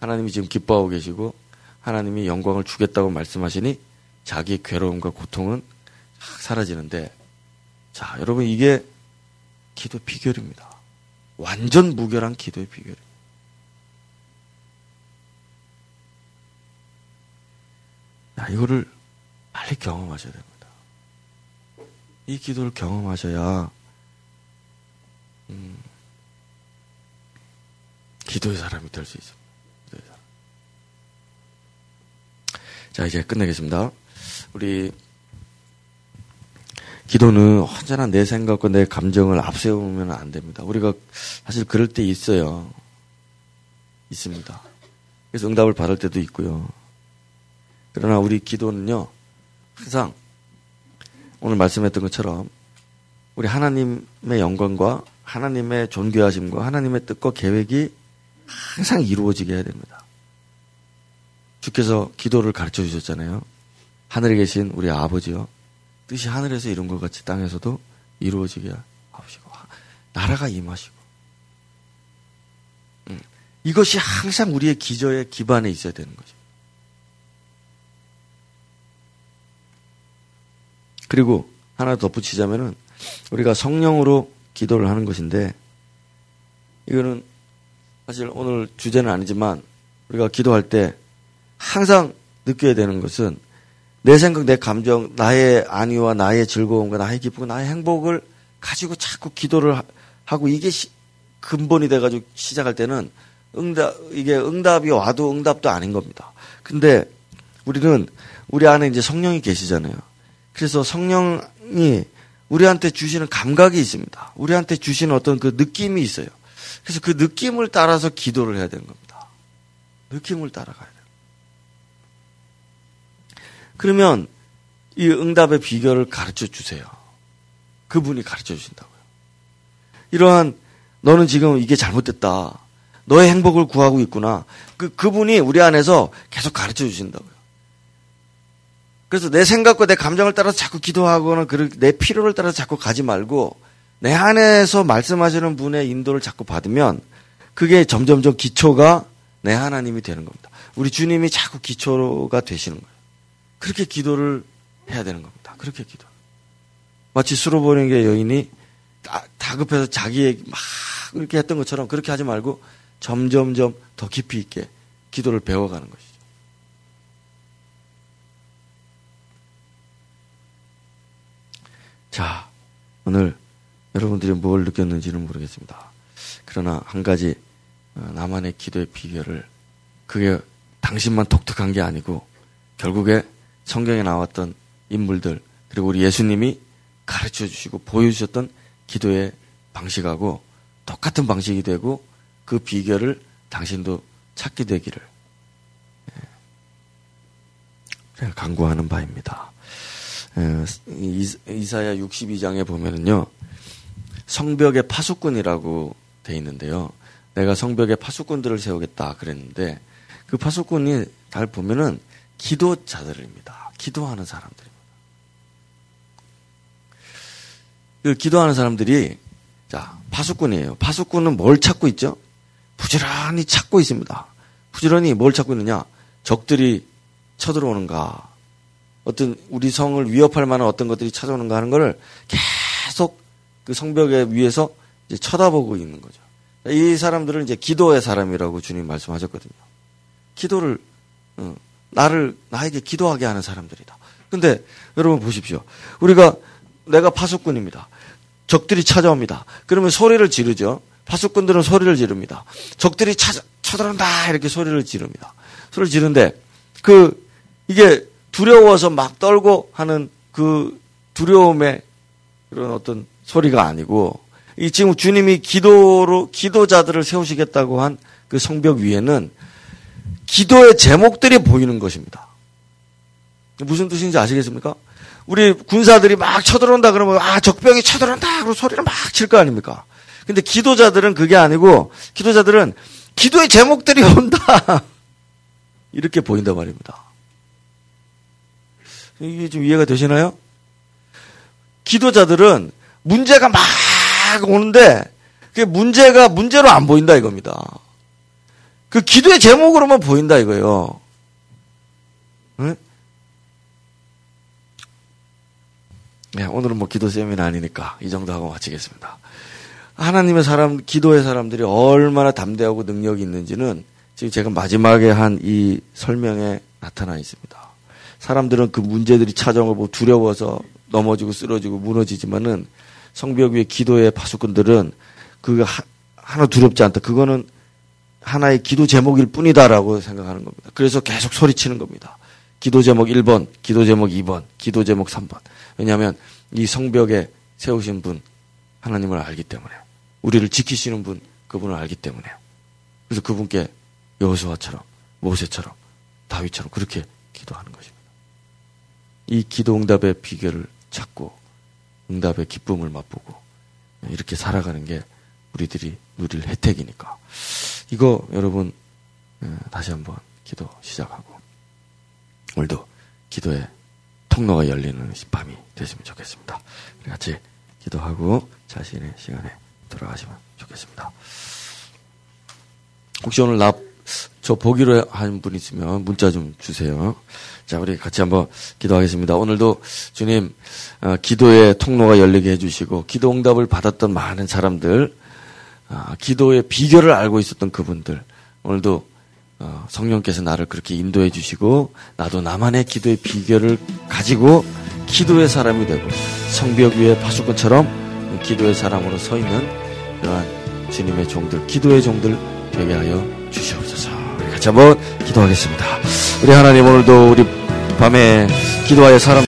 하나님이 지금 기뻐하고 계시고 하나님이 영광을 주겠다고 말씀하시니 자기 괴로움과 고통은 사라지는데 자 여러분 이게 기도 비결입니다. 완전 무결한 기도의 비결입니다. 야, 이거를 빨리 경험하셔야 됩니다. 이 기도를 경험하셔야 음, 기도의 사람이 될 수 있습니다. 자, 이제 끝내겠습니다. 우리 기도는 언제나 내 생각과 내 감정을 앞세우면 안 됩니다. 우리가 사실 그럴 때 있어요. 있습니다. 그래서 응답을 받을 때도 있고요. 그러나 우리 기도는요, 항상 오늘 말씀했던 것처럼 우리 하나님의 영광과 하나님의 존귀하심과 하나님의 뜻과 계획이 항상 이루어지게 해야 됩니다. 주께서 기도를 가르쳐 주셨잖아요. 하늘에 계신 우리 아버지요. 뜻이 하늘에서 이룬 것 같이 땅에서도 이루어지게 하시고 나라가 임하시고 음, 이것이 항상 우리의 기저의 기반에 있어야 되는 거죠. 그리고 하나 덧붙이자면은 우리가 성령으로 기도를 하는 것인데 이거는 사실 오늘 주제는 아니지만 우리가 기도할 때 항상 느껴야 되는 것은 내 생각, 내 감정, 나의 안위와 나의 즐거움과 나의 기쁨과 나의 행복을 가지고 자꾸 기도를 하고 이게 시, 근본이 돼가지고 시작할 때는 응답, 이게 응답이 와도 응답도 아닌 겁니다. 근데 우리는 우리 안에 이제 성령이 계시잖아요. 그래서 성령이 우리한테 주시는 감각이 있습니다. 우리한테 주시는 어떤 그 느낌이 있어요. 그래서 그 느낌을 따라서 기도를 해야 되는 겁니다. 느낌을 따라가야 돼요. 그러면 이 응답의 비결을 가르쳐 주세요. 그분이 가르쳐 주신다고요. 이러한 너는 지금 이게 잘못됐다. 너의 행복을 구하고 있구나. 그, 그분이 우리 안에서 계속 가르쳐 주신다고요. 그래서 내 생각과 내 감정을 따라서 자꾸 기도하거나 내 필요를 따라서 자꾸 가지 말고 내 안에서 말씀하시는 분의 인도를 자꾸 받으면 그게 점점점 기초가 내 하나님이 되는 겁니다. 우리 주님이 자꾸 기초가 되시는 거예요. 그렇게 기도를 해야 되는 겁니다. 그렇게 기도. 마치 수로보는게 여인이 다급해서 자기의 막 이렇게 했던 것처럼 그렇게 하지 말고 점점점 더 깊이 있게 기도를 배워가는 것이죠. 자, 오늘 여러분들이 뭘 느꼈는지는 모르겠습니다. 그러나 한 가지 어, 나만의 기도의 비결을 그게 당신만 독특한 게 아니고 결국에 성경에 나왔던 인물들 그리고 우리 예수님이 가르쳐 주시고 보여주셨던 기도의 방식하고 똑같은 방식이 되고 그 비결을 당신도 찾게 되기를 제가 강구하는 바입니다. 이사야 62장에 보면은요 성벽의 파수꾼이라고 돼 있는데요. 내가 성벽에 파수꾼들을 세우겠다 그랬는데 그 파수꾼이 잘 보면은 기도자들입니다. 기도하는 사람들입니다. 그 기도하는 사람들이 자 파수꾼이에요. 파수꾼은 뭘 찾고 있죠? 부지런히 찾고 있습니다. 부지런히 뭘 찾고 있느냐? 적들이 쳐들어오는가? 어떤 우리 성을 위협할 만한 어떤 것들이 찾아오는가 하는 것을 계속 그 성벽에 위에서 쳐다보고 있는 거죠. 이 사람들은 이제 기도의 사람이라고 주님 말씀하셨거든요. 기도를 어, 나를 나에게 기도하게 하는 사람들이다. 근데 여러분 보십시오. 우리가 내가 파수꾼입니다. 적들이 찾아옵니다. 그러면 소리를 지르죠. 파수꾼들은 소리를 지릅니다. 적들이 찾아, 쳐들어온다 이렇게 소리를 지릅니다. 소리를 지르는데 그 이게 두려워서 막 떨고 하는 그 두려움의 그런 어떤 소리가 아니고 이 지금 주님이 기도로 기도자들을 세우시겠다고 한 그 성벽 위에는 기도의 제목들이 보이는 것입니다. 무슨 뜻인지 아시겠습니까? 우리 군사들이 막 쳐들어온다 그러면 아 적병이 쳐들어온다 그러고 소리를 막 칠 거 아닙니까? 근데 기도자들은 그게 아니고 기도자들은 기도의 제목들이 온다 이렇게 보인단 말입니다. 이게 좀 이해가 되시나요? 기도자들은 문제가 막 오는데 그 문제가 문제로 안 보인다 이겁니다. 그 기도의 제목으로만 보인다 이거예요. 네? 네, 오늘은 뭐 기도 세미나 아니니까 이 정도 하고 마치겠습니다. 하나님의 사람, 기도의 사람들이 얼마나 담대하고 능력이 있는지는 지금 제가 마지막에 한 이 설명에 나타나 있습니다. 사람들은 그 문제들이 찾아오고 뭐 두려워서 넘어지고 쓰러지고 무너지지만은 성벽 위에 기도의 파수꾼들은 그거 하나 두렵지 않다. 그거는 하나의 기도 제목일 뿐이다라고 생각하는 겁니다. 그래서 계속 소리치는 겁니다. 기도 제목 1번, 기도 제목 2번, 기도 제목 3번. 왜냐하면 이 성벽에 세우신 분 하나님을 알기 때문에 우리를 지키시는 분 그분을 알기 때문에 그래서 그분께 여호수아처럼 모세처럼 다윗처럼 그렇게 기도하는 것입니다. 이 기도 응답의 비결을 찾고 응답의 기쁨을 맛보고 이렇게 살아가는 게 우리들이 누릴 혜택이니까 이거 여러분 예, 다시 한번 기도 시작하고 오늘도 기도의 통로가 열리는 밤이 되시면 좋겠습니다. 같이 기도하고 자신의 시간에 돌아가시면 좋겠습니다. 혹시 오늘 나, 저 보기로 한 분 있으면 문자 좀 주세요. 자, 우리 같이 한번 기도하겠습니다. 오늘도 주님, 어, 기도의 통로가 열리게 해주시고, 기도 응답을 받았던 많은 사람들, 어, 기도의 비결을 알고 있었던 그분들, 오늘도 어, 성령께서 나를 그렇게 인도해 주시고, 나도 나만의 기도의 비결을 가지고, 기도의 사람이 되고, 성벽 위에 파수꾼처럼 기도의 사람으로 서 있는 그러한 주님의 종들, 기도의 종들 되게 하여 주시옵소서. 같이 한번 기도하겠습니다. 우리 하나님 오늘도 우리 밤에 기도하여 사람